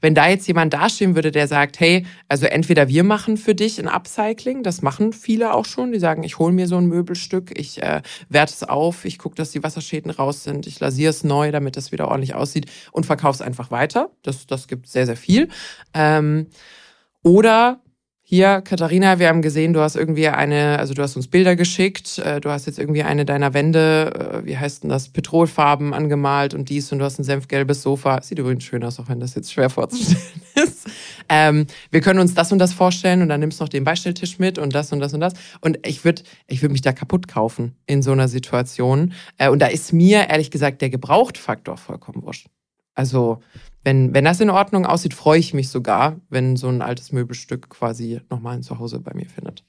wenn da jetzt jemand dastehen würde, der sagt, hey, also entweder wir machen für dich ein Upcycling, das machen viele auch schon, die sagen, ich hole mir so ein Möbelstück, ich äh, werte es auf, ich gucke, dass die Wasserschäden raus sind, ich lasiere es neu, damit das wieder ordentlich aussieht und verkaufe es einfach weiter. Das, das gibt sehr, sehr viel. Ähm, oder hier, Katharina, wir haben gesehen, du hast irgendwie eine, also du hast uns Bilder geschickt, äh, du hast jetzt irgendwie eine deiner Wände, äh, wie heißt denn das, Petrolfarben angemalt und dies und du hast ein senfgelbes Sofa. Sieht übrigens schön aus, auch wenn das jetzt schwer vorzustellen (laughs) ist. Ähm, wir können uns das und das vorstellen und dann nimmst du noch den Beistelltisch mit und das und das und das. Und ich würde ich würd mich da kaputt kaufen in so einer Situation. Äh, und da ist mir ehrlich gesagt der Gebrauchtfaktor vollkommen wurscht. Also wenn, wenn das in Ordnung aussieht, freue ich mich sogar, wenn so ein altes Möbelstück quasi nochmal ein Zuhause bei mir findet.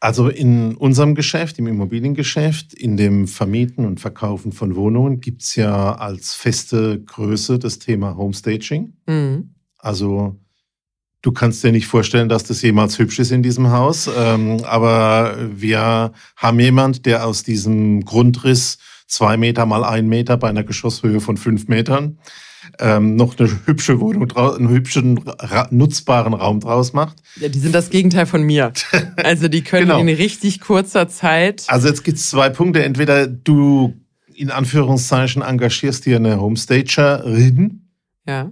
Also in unserem Geschäft, im Immobiliengeschäft, in dem Vermieten und Verkaufen von Wohnungen gibt es ja als feste Größe das Thema Homestaging. Mhm. Also du kannst dir nicht vorstellen, dass das jemals hübsch ist in diesem Haus, ähm, aber wir haben jemand, der aus diesem Grundriss zwei Meter mal ein Meter bei einer Geschosshöhe von fünf Metern ähm, noch eine hübsche Wohnung, einen hübschen, nutzbaren Raum draus macht. Ja, die sind das Gegenteil von mir. (laughs) Also die können genau. in richtig kurzer Zeit. Also jetzt gibt es zwei Punkte. Entweder du in Anführungszeichen engagierst dir eine Homestagerin. Ja.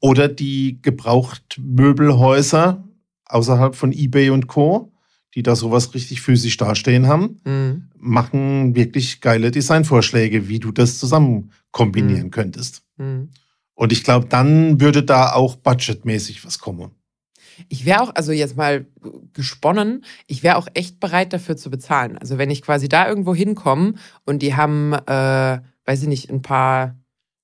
Oder die Gebrauchtmöbelhäuser außerhalb von eBay und Co die da sowas richtig physisch dastehen haben, mhm. machen wirklich geile Designvorschläge, wie du das zusammen kombinieren mhm. könntest. Mhm. Und ich glaube, dann würde da auch budgetmäßig was kommen. Ich wäre auch, also jetzt mal gesponnen, ich wäre auch echt bereit dafür zu bezahlen. Also wenn ich quasi da irgendwo hinkomme und die haben, äh, weiß ich nicht, ein paar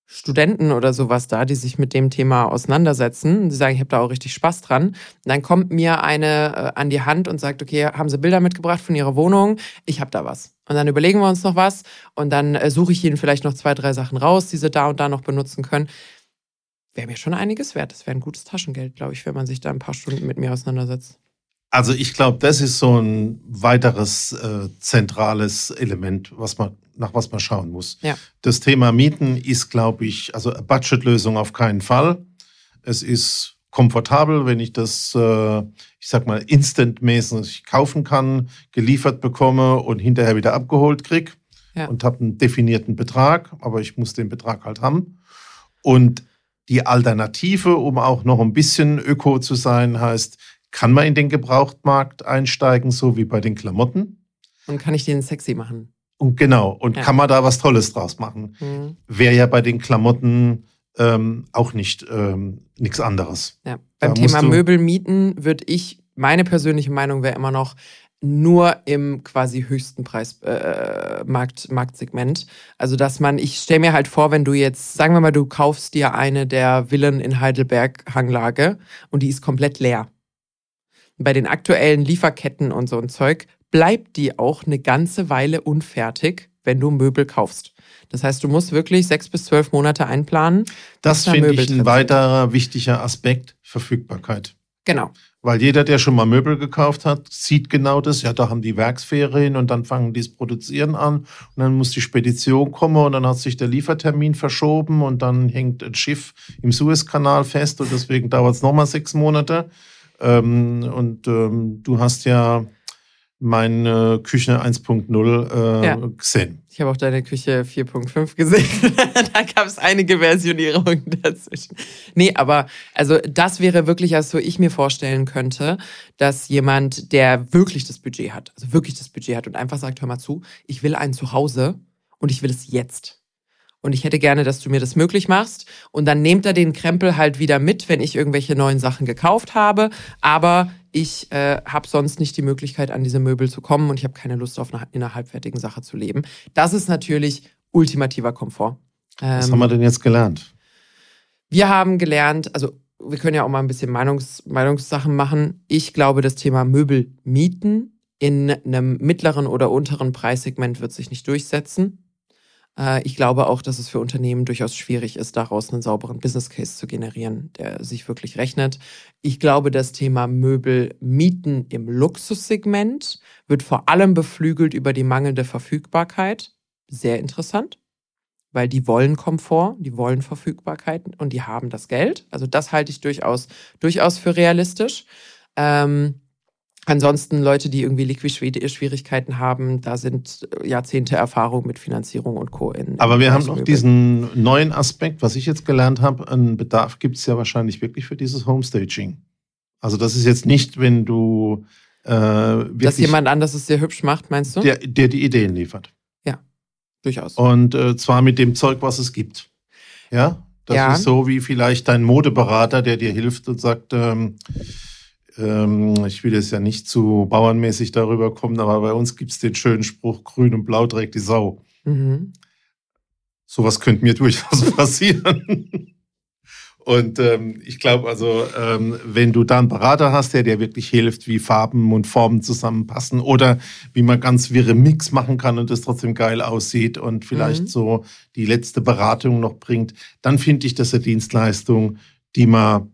Studenten oder sowas da, die sich mit dem Thema auseinandersetzen. Sie sagen, ich habe da auch richtig Spaß dran. Und dann kommt mir eine äh, an die Hand und sagt, okay, haben Sie Bilder mitgebracht von Ihrer Wohnung? Ich habe da was. Und dann überlegen wir uns noch was und dann äh, suche ich Ihnen vielleicht noch zwei, drei Sachen raus, die Sie da und da noch benutzen können. Wäre mir schon einiges wert. Das wäre ein gutes Taschengeld, glaube ich, wenn man sich da ein paar Stunden mit mir auseinandersetzt. Also ich glaube, das ist so ein weiteres äh, zentrales Element, was man nach was man schauen muss. Ja. Das Thema Mieten ist, glaube ich, also Budgetlösung auf keinen Fall. Es ist komfortabel, wenn ich das, äh, ich sag mal, instantmäßig kaufen kann, geliefert bekomme und hinterher wieder abgeholt krieg ja. und habe einen definierten Betrag, aber ich muss den Betrag halt haben. Und die Alternative, um auch noch ein bisschen öko zu sein, heißt, kann man in den Gebrauchtmarkt einsteigen, so wie bei den Klamotten. Und kann ich den sexy machen? Und genau, und ja. kann man da was Tolles draus machen. Mhm. Wäre ja bei den Klamotten ähm, auch nicht ähm, nichts anderes. Ja. Beim Thema Möbel mieten würde ich, meine persönliche Meinung wäre immer noch, nur im quasi höchsten Preis äh, Markt, Marktsegment. Also dass man, ich stelle mir halt vor, wenn du jetzt, sagen wir mal, du kaufst dir eine der Villen in Heidelberg Hanglage und die ist komplett leer. Bei den aktuellen Lieferketten und so ein Zeug bleibt die auch eine ganze Weile unfertig, wenn du Möbel kaufst. Das heißt, du musst wirklich sechs bis zwölf Monate einplanen. Das finde ich ein weiterer wichtiger Aspekt, Verfügbarkeit. Genau. Weil jeder, der schon mal Möbel gekauft hat, sieht genau das. Ja, da haben die Werksferien und dann fangen die das Produzieren an. Und dann muss die Spedition kommen und dann hat sich der Liefertermin verschoben und dann hängt ein Schiff im Suezkanal fest und deswegen dauert es nochmal sechs Monate. Ähm, und ähm, du hast ja meine Küche 1.0 äh, ja. gesehen. Ich habe auch deine Küche 4.5 gesehen. (laughs) da gab es einige Versionierungen dazwischen. Nee, aber also das wäre wirklich, als so ich mir vorstellen könnte, dass jemand, der wirklich das Budget hat, also wirklich das Budget hat und einfach sagt, hör mal zu, ich will ein Zuhause und ich will es jetzt. Und ich hätte gerne, dass du mir das möglich machst. Und dann nehmt er den Krempel halt wieder mit, wenn ich irgendwelche neuen Sachen gekauft habe. Aber ich äh, habe sonst nicht die Möglichkeit, an diese Möbel zu kommen und ich habe keine Lust auf eine, in einer halbfertigen Sache zu leben. Das ist natürlich ultimativer Komfort. Ähm, Was haben wir denn jetzt gelernt? Wir haben gelernt, also wir können ja auch mal ein bisschen Meinungs, Meinungssachen machen. Ich glaube, das Thema Möbel mieten in einem mittleren oder unteren Preissegment wird sich nicht durchsetzen. Äh, ich glaube auch, dass es für Unternehmen durchaus schwierig ist, daraus einen sauberen Business Case zu generieren, der sich wirklich rechnet. Ich glaube, das Thema Möbelmieten im Luxussegment wird vor allem beflügelt über die mangelnde Verfügbarkeit. Sehr interessant, weil die wollen Komfort, die wollen Verfügbarkeit und die haben das Geld. Also das halte ich durchaus, durchaus für realistisch. Ähm, Ansonsten Leute, die irgendwie Liquid-Schwierigkeiten haben, da sind Jahrzehnte Erfahrung mit Finanzierung und Co. In, Aber wir haben noch diesen neuen Aspekt, was ich jetzt gelernt habe, einen Bedarf gibt es ja wahrscheinlich wirklich für dieses Homestaging. Also das ist jetzt nicht, wenn du äh, Dass jemand anders es sehr hübsch macht, meinst du? Der, der die Ideen liefert. Ja, durchaus. Und äh, zwar mit dem Zeug, was es gibt. Ja, das ja. ist so wie vielleicht dein Modeberater, der dir hilft und sagt, ähm, ähm, ich will jetzt ja nicht zu bauernmäßig darüber kommen, aber bei uns gibt es den schönen Spruch, grün und blau trägt die Sau. Mhm. Sowas könnte mir (laughs) durchaus passieren. Und ähm, ich glaube also, ähm, wenn du da einen Berater hast, der dir wirklich hilft, wie Farben und Formen zusammenpassen oder wie man ganz wirre Mix machen kann und es trotzdem geil aussieht und vielleicht mhm. so die letzte Beratung noch bringt, dann finde ich das eine Dienstleistung, die man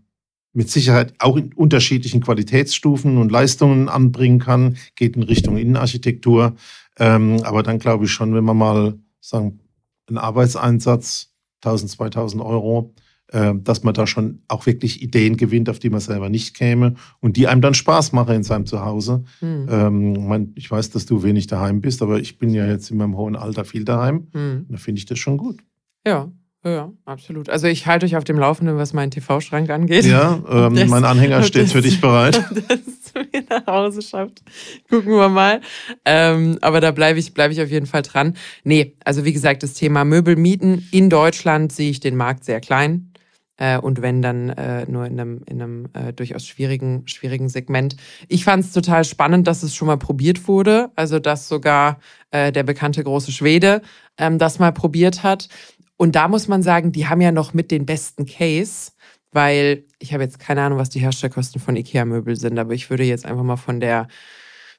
mit Sicherheit auch in unterschiedlichen Qualitätsstufen und Leistungen anbringen kann, geht in Richtung Innenarchitektur. Ähm, aber dann glaube ich schon, wenn man mal sagen, einen Arbeitseinsatz, 1000, 2000 Euro, äh, dass man da schon auch wirklich Ideen gewinnt, auf die man selber nicht käme und die einem dann Spaß machen in seinem Zuhause. Mhm. Ähm, ich weiß, dass du wenig daheim bist, aber ich bin ja jetzt in meinem hohen Alter viel daheim. Mhm. Da finde ich das schon gut. Ja, ja, absolut. Also ich halte euch auf dem Laufenden, was meinen TV-Schrank angeht. Ja, (laughs) ähm, das, mein Anhänger steht das, für dich bereit. (laughs) Dass es mir nach Hause schafft. Gucken wir mal. Ähm, aber da bleibe ich, bleib ich auf jeden Fall dran. Nee, also wie gesagt, das Thema Möbelmieten in Deutschland sehe ich den Markt sehr klein. Äh, und wenn dann äh, nur in einem, in einem äh, durchaus schwierigen, schwierigen Segment. Ich fand es total spannend, dass es schon mal probiert wurde. Also dass sogar äh, der bekannte große Schwede ähm, das mal probiert hat. Und da muss man sagen, die haben ja noch mit den besten Case, weil ich habe jetzt keine Ahnung, was die Herstellkosten von IKEA-Möbel sind, aber ich würde jetzt einfach mal von der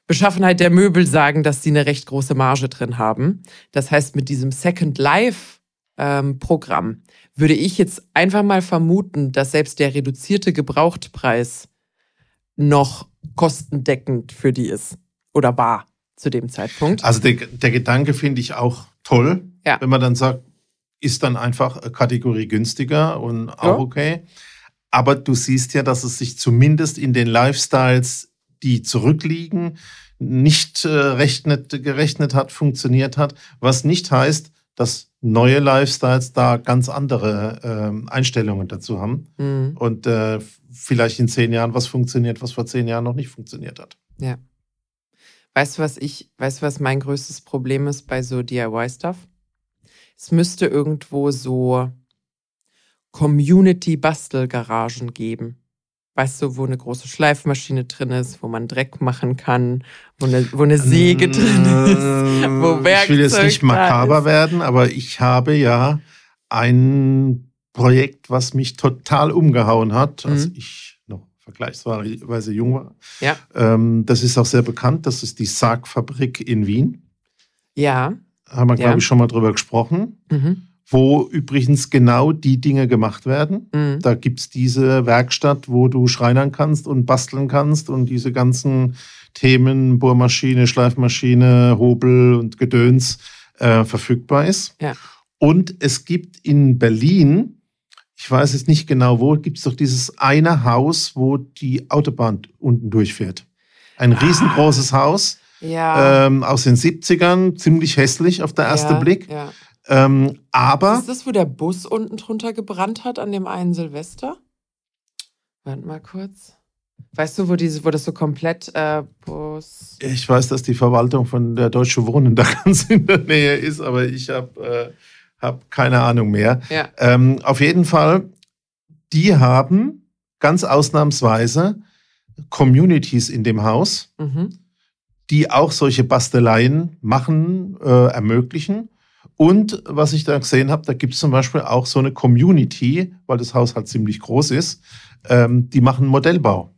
Beschaffenheit der Möbel sagen, dass die eine recht große Marge drin haben. Das heißt, mit diesem Second Life ähm, Programm würde ich jetzt einfach mal vermuten, dass selbst der reduzierte Gebrauchtpreis noch kostendeckend für die ist oder war zu dem Zeitpunkt. Also der, der Gedanke finde ich auch toll, ja. wenn man dann sagt, ist dann einfach Kategorie günstiger und auch ja. okay. Aber du siehst ja, dass es sich zumindest in den Lifestyles, die zurückliegen, nicht äh, rechnet, gerechnet hat, funktioniert hat, was nicht heißt, dass neue Lifestyles da ganz andere äh, Einstellungen dazu haben. Mhm. Und äh, vielleicht in zehn Jahren was funktioniert, was vor zehn Jahren noch nicht funktioniert hat. Ja. Weißt du, was ich, weißt du, was mein größtes Problem ist bei so DIY-Stuff? Es müsste irgendwo so Community-Bastelgaragen geben. Weißt du, wo eine große Schleifmaschine drin ist, wo man Dreck machen kann, wo eine, wo eine Säge drin ist, (laughs) wo Werkzeug Ich will jetzt nicht makaber werden, aber ich habe ja ein Projekt, was mich total umgehauen hat, als mhm. ich noch vergleichsweise jung war. Ja. Ähm, das ist auch sehr bekannt. Das ist die Sargfabrik in Wien. Ja. Haben wir, ja. glaube ich, schon mal drüber gesprochen. Mhm wo übrigens genau die Dinge gemacht werden. Mhm. Da gibt es diese Werkstatt, wo du schreinern kannst und basteln kannst und diese ganzen Themen, Bohrmaschine, Schleifmaschine, Hobel und Gedöns äh, verfügbar ist. Ja. Und es gibt in Berlin, ich weiß jetzt nicht genau wo, gibt es doch dieses eine Haus, wo die Autobahn unten durchfährt. Ein ah. riesengroßes Haus. Ja. Ähm, aus den 70ern, ziemlich hässlich auf der erste ja, Blick. Ja. Ähm, aber. Ist das, wo der Bus unten drunter gebrannt hat an dem einen Silvester? Warte mal kurz. Weißt du, wo, diese, wo das so komplett äh, Bus. Ich weiß, dass die Verwaltung von der Deutsche Wohnen da (laughs) ganz in der Nähe ist, aber ich habe äh, hab keine Ahnung mehr. Ja. Ähm, auf jeden Fall, die haben ganz ausnahmsweise Communities in dem Haus, mhm. Die auch solche Basteleien machen, äh, ermöglichen. Und was ich da gesehen habe, da gibt es zum Beispiel auch so eine Community, weil das Haus halt ziemlich groß ist, ähm, die machen Modellbau.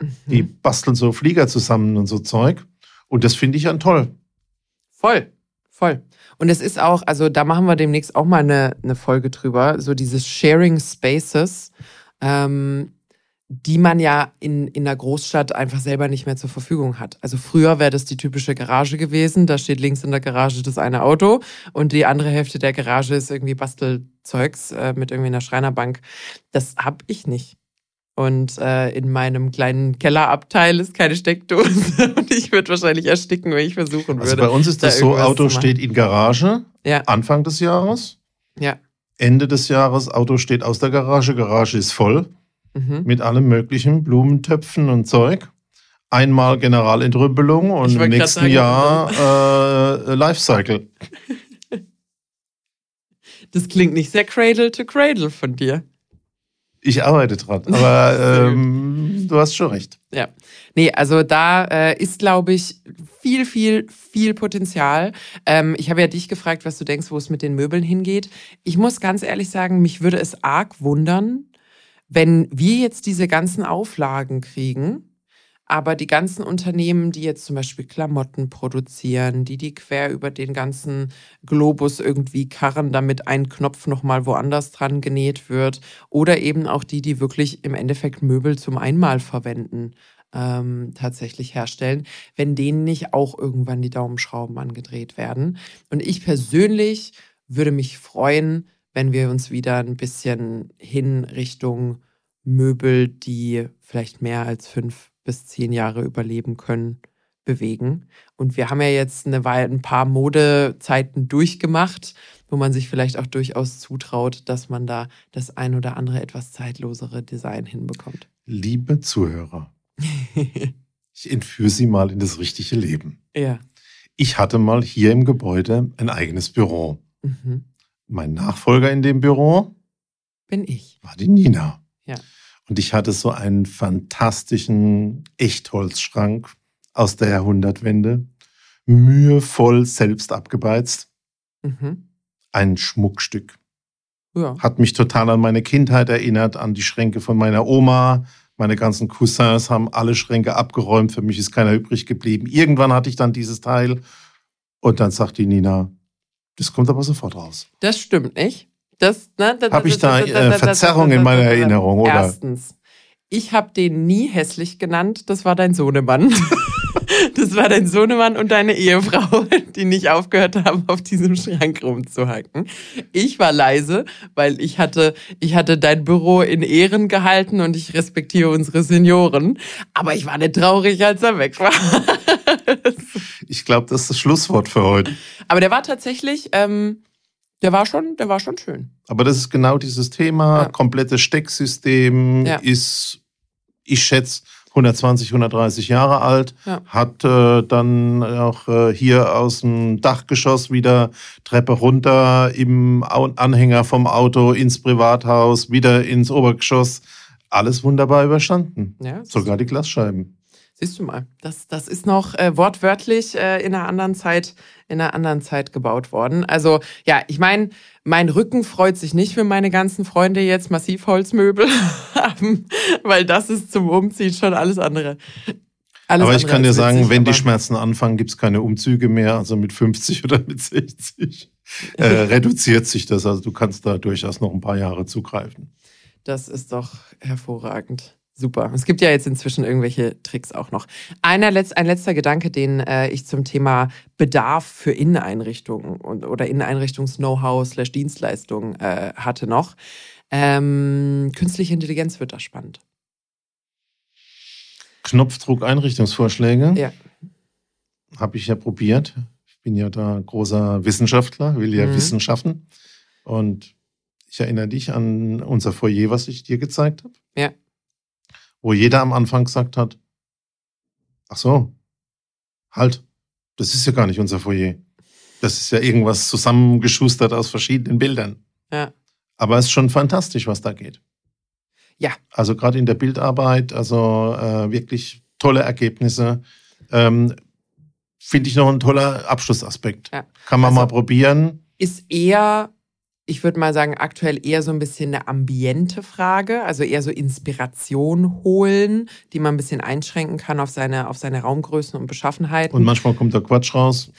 Mhm. Die basteln so Flieger zusammen und so Zeug. Und das finde ich dann toll. Voll, voll. Und es ist auch, also da machen wir demnächst auch mal eine, eine Folge drüber, so dieses Sharing Spaces. Ähm, die man ja in, in der Großstadt einfach selber nicht mehr zur Verfügung hat. Also früher wäre das die typische Garage gewesen. Da steht links in der Garage das eine Auto und die andere Hälfte der Garage ist irgendwie Bastelzeugs äh, mit irgendwie einer Schreinerbank. Das habe ich nicht. Und äh, in meinem kleinen Kellerabteil ist keine Steckdose. (laughs) Und ich würde wahrscheinlich ersticken, wenn ich versuchen also würde. Also bei uns ist das da so, Auto steht in Garage, ja. Anfang des Jahres. Ja. Ende des Jahres, Auto steht aus der Garage, Garage ist voll mhm. mit allem möglichen, Blumentöpfen und Zeug. Einmal Generalentrümpelung und im nächsten sagen, Jahr äh, Lifecycle. (laughs) Das klingt nicht sehr Cradle to Cradle von dir. Ich arbeite dran, aber (laughs) ähm, du hast schon recht. Ja. Nee, also da äh, ist, glaube ich, viel, viel, viel Potenzial. Ähm, ich habe ja dich gefragt, was du denkst, wo es mit den Möbeln hingeht. Ich muss ganz ehrlich sagen, mich würde es arg wundern, wenn wir jetzt diese ganzen Auflagen kriegen, aber die ganzen Unternehmen, die jetzt zum Beispiel Klamotten produzieren, die die quer über den ganzen Globus irgendwie karren, damit ein Knopf nochmal woanders dran genäht wird, oder eben auch die, die wirklich im Endeffekt Möbel zum Einmalverwenden ähm, tatsächlich herstellen, wenn denen nicht auch irgendwann die Daumenschrauben angedreht werden. Und ich persönlich würde mich freuen, wenn wir uns wieder ein bisschen hin Richtung Möbel, die vielleicht mehr als fünf bis zehn Jahre überleben können, bewegen. Und wir haben ja jetzt eine Weile, ein paar Modezeiten durchgemacht, wo man sich vielleicht auch durchaus zutraut, dass man da das ein oder andere etwas zeitlosere Design hinbekommt. Liebe Zuhörer, (laughs) ich entführe Sie mal in das richtige Leben. Ja. Ich hatte mal hier im Gebäude ein eigenes Büro. Mhm. Mein Nachfolger in dem Büro bin ich. War die Nina. Ja. Und ich hatte so einen fantastischen Echtholzschrank aus der Jahrhundertwende, mühevoll selbst abgebeizt. Mhm. Ein Schmuckstück. Ja. Hat mich total an meine Kindheit erinnert, an die Schränke von meiner Oma. Meine ganzen Cousins haben alle Schränke abgeräumt. Für mich ist keiner übrig geblieben. Irgendwann hatte ich dann dieses Teil. Und dann sagt die Nina, das kommt aber sofort raus. Das stimmt nicht. Das, ne, Habe ich da äh, Verzerrung in meiner Erinnerung, oder? Erstens, ich habe den nie hässlich genannt. Das war dein Sohnemann. (laughs) Das war dein Sohnemann und deine Ehefrau, (laughs) die nicht aufgehört haben, auf diesem Schrank rumzuhacken. Ich war leise, weil ich hatte, ich hatte dein Büro in Ehren gehalten und ich respektiere unsere Senioren. Aber ich war nicht traurig, als er weg war. (laughs) ich glaube, das ist das Schlusswort für heute. Aber der war tatsächlich, ähm, der war schon, der war schon schön. Aber das ist genau dieses Thema. Ja. Komplettes Stecksystem ja. ist, ich schätze, 120, 130 Jahre alt, ja. hat äh, dann auch äh, hier aus dem Dachgeschoss wieder Treppe runter im Anhänger vom Auto ins Privathaus, wieder ins Obergeschoss. Alles wunderbar überstanden. Ja, Sogar die Glasscheiben. Siehst du mal, das, das ist noch äh, wortwörtlich äh, in einer anderen Zeit, in einer anderen Zeit gebaut worden. Also ja, ich meine, mein Rücken freut sich nicht, wenn meine ganzen Freunde jetzt Massivholzmöbel (laughs) haben, weil das ist zum Umziehen schon alles andere. Alles aber ich kann dir sagen, wenn die Schmerzen anfangen, gibt es keine Umzüge mehr. Also mit 50 oder mit 60 äh, (laughs) reduziert sich das. Also du kannst da durchaus noch ein paar Jahre zugreifen. Das ist doch hervorragend. Super. Es gibt ja jetzt inzwischen irgendwelche Tricks auch noch. Einer Letz-, ein letzter Gedanke, den äh, ich zum Thema Bedarf für Inneneinrichtungen und, oder Inneneinrichtungs-Know-how slash Dienstleistungen äh, hatte noch. Ähm, künstliche Intelligenz wird da spannend. Knopfdruck-Einrichtungsvorschläge. Ja. Habe ich ja probiert. Ich bin ja da großer Wissenschaftler, will ja mhm. Wissen schaffen. Und ich erinnere dich an unser Foyer, was ich dir gezeigt habe. Ja wo jeder am Anfang gesagt hat, ach so, halt, das ist ja gar nicht unser Foyer. Das ist ja irgendwas zusammengeschustert aus verschiedenen Bildern. Ja. Aber es ist schon fantastisch, was da geht. Ja. Also gerade in der Bildarbeit, also äh, wirklich tolle Ergebnisse. Ähm, Finde ich noch ein toller Abschlussaspekt. Ja. Kann man also mal probieren. Ist eher ich würde mal sagen, aktuell eher so ein bisschen eine ambiente Frage, also eher so Inspiration holen, die man ein bisschen einschränken kann auf seine, auf seine Raumgrößen und Beschaffenheiten. Und manchmal kommt da Quatsch raus.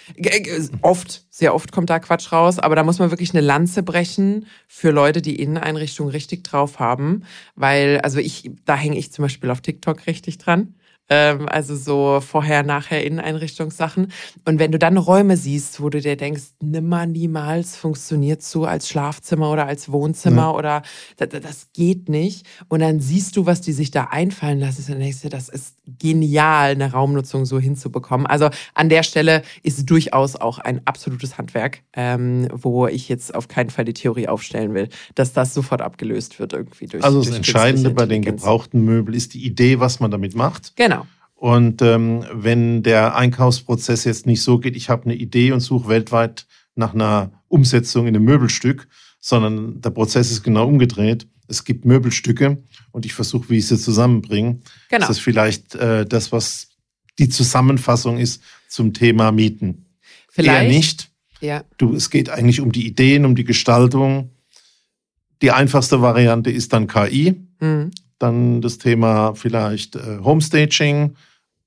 Oft, sehr oft kommt da Quatsch raus, aber da muss man wirklich eine Lanze brechen für Leute, die Inneneinrichtungen richtig drauf haben, weil, also ich, da hänge ich zum Beispiel auf TikTok richtig dran. Ähm, also so vorher, nachher Inneneinrichtungssachen. Und wenn du dann Räume siehst, wo du dir denkst, nimmer, niemals funktioniert so als Schlafzimmer oder als Wohnzimmer ja. oder das, das, geht nicht. Und dann siehst du, was die sich da einfallen lassen. Und dann denkst du, das ist genial, eine Raumnutzung so hinzubekommen. Also an der Stelle ist durchaus auch ein absolutes Handwerk, ähm, wo ich jetzt auf keinen Fall die Theorie aufstellen will, dass das sofort abgelöst wird irgendwie durch. Also das durch Entscheidende bei den gebrauchten Möbeln ist die Idee, was man damit macht. Genau. Und ähm, wenn der Einkaufsprozess jetzt nicht so geht, ich habe eine Idee und suche weltweit nach einer Umsetzung in einem Möbelstück, sondern der Prozess ist genau umgedreht. Es gibt Möbelstücke und ich versuche, wie ich sie zusammenbringe. Genau. Das ist vielleicht äh, das, was die Zusammenfassung ist zum Thema Mieten. Vielleicht. Eher nicht. Ja. Du, es geht eigentlich um die Ideen, um die Gestaltung. Die einfachste Variante ist dann KI. Mhm. Dann das Thema vielleicht äh, Homestaging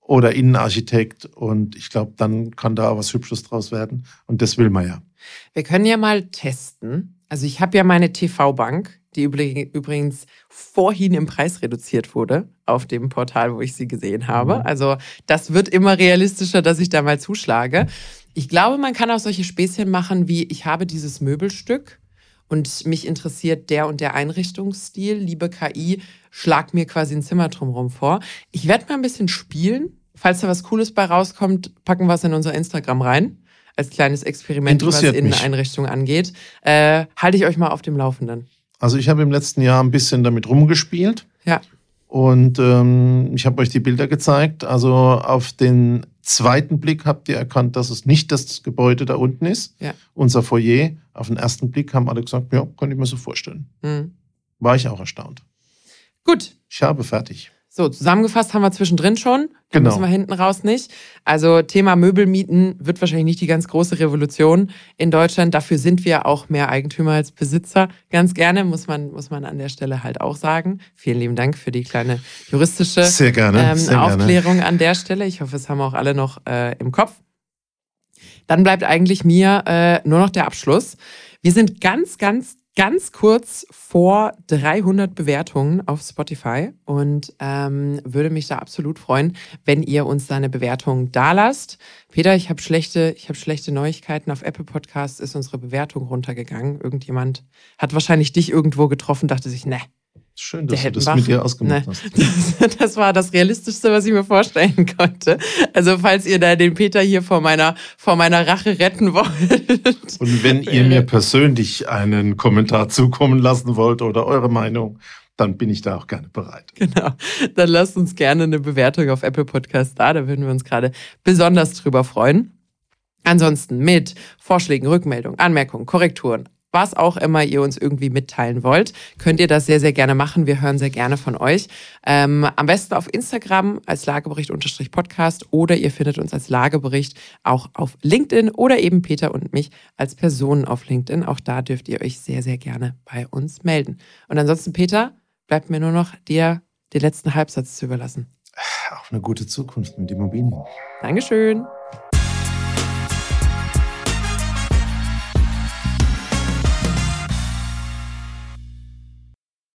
oder Innenarchitekt. Und ich glaube, dann kann da was Hübsches draus werden. Und das will man ja. Wir können ja mal testen. Also ich habe ja meine TV-Bank, die übrigens vorhin im Preis reduziert wurde auf dem Portal, wo ich sie gesehen habe. Mhm. Also das wird immer realistischer, dass ich da mal zuschlage. Ich glaube, man kann auch solche Späßchen machen wie, ich habe dieses Möbelstück und mich interessiert der und der Einrichtungsstil. Liebe KI, schlag mir quasi ein Zimmer drumherum vor. Ich werde mal ein bisschen spielen. Falls da was Cooles bei rauskommt, packen wir es in unser Instagram rein. Als kleines Experiment, was Inneneinrichtung angeht. Äh, halte ich euch mal auf dem Laufenden. Also ich habe im letzten Jahr ein bisschen damit rumgespielt. Ja. Und ähm, ich habe euch die Bilder gezeigt. Also auf den zweiten Blick habt ihr erkannt, dass es nicht das Gebäude da unten ist, ja. unser Foyer. Auf den ersten Blick haben alle gesagt, ja, kann ich mir so vorstellen. Mhm. War ich auch erstaunt. Gut. Ich habe fertig. So, zusammengefasst haben wir zwischendrin schon. Genau. Müssen wir hinten raus nicht. Also Thema Möbelmieten wird wahrscheinlich nicht die ganz große Revolution in Deutschland. Dafür sind wir auch mehr Eigentümer als Besitzer. Ganz gerne, muss man, muss man an der Stelle halt auch sagen. Vielen lieben Dank für die kleine juristische Sehr gerne. Ähm, Sehr Aufklärung gerne. an der Stelle. Ich hoffe, es haben auch alle noch äh, im Kopf. Dann bleibt eigentlich mir äh, nur noch der Abschluss. Wir sind ganz, ganz ganz kurz vor 300 Bewertungen auf Spotify und ähm, würde mich da absolut freuen, wenn ihr uns da eine Bewertung dalasst. Peter, ich habe schlechte, ich habe schlechte Neuigkeiten. Auf Apple Podcasts ist unsere Bewertung runtergegangen. Irgendjemand hat wahrscheinlich dich irgendwo getroffen, dachte sich, ne, Schön, dass du das mit dir ausgemacht ne, hast. Das, (laughs) das, war das Realistischste, was ich mir vorstellen konnte. Also falls ihr da den Peter hier vor meiner, vor meiner Rache retten wollt. Und wenn ihr mir persönlich einen Kommentar zukommen lassen wollt oder eure Meinung, dann bin ich da auch gerne bereit. Genau. Dann lasst uns gerne eine Bewertung auf Apple Podcast da. Da würden wir uns gerade besonders drüber freuen. Ansonsten mit Vorschlägen, Rückmeldungen, Anmerkungen, Korrekturen, was auch immer ihr uns irgendwie mitteilen wollt, könnt ihr das sehr, sehr gerne machen. Wir hören sehr gerne von euch. Ähm, am besten auf Instagram als Lagebericht-Podcast oder ihr findet uns als Lagebericht auch auf LinkedIn oder eben Peter und mich als Personen auf LinkedIn. Auch da dürft ihr euch sehr, sehr gerne bei uns melden. Und ansonsten, Peter, bleibt mir nur noch dir den letzten Halbsatz zu überlassen. Auf eine gute Zukunft mit Immobilien. Dankeschön.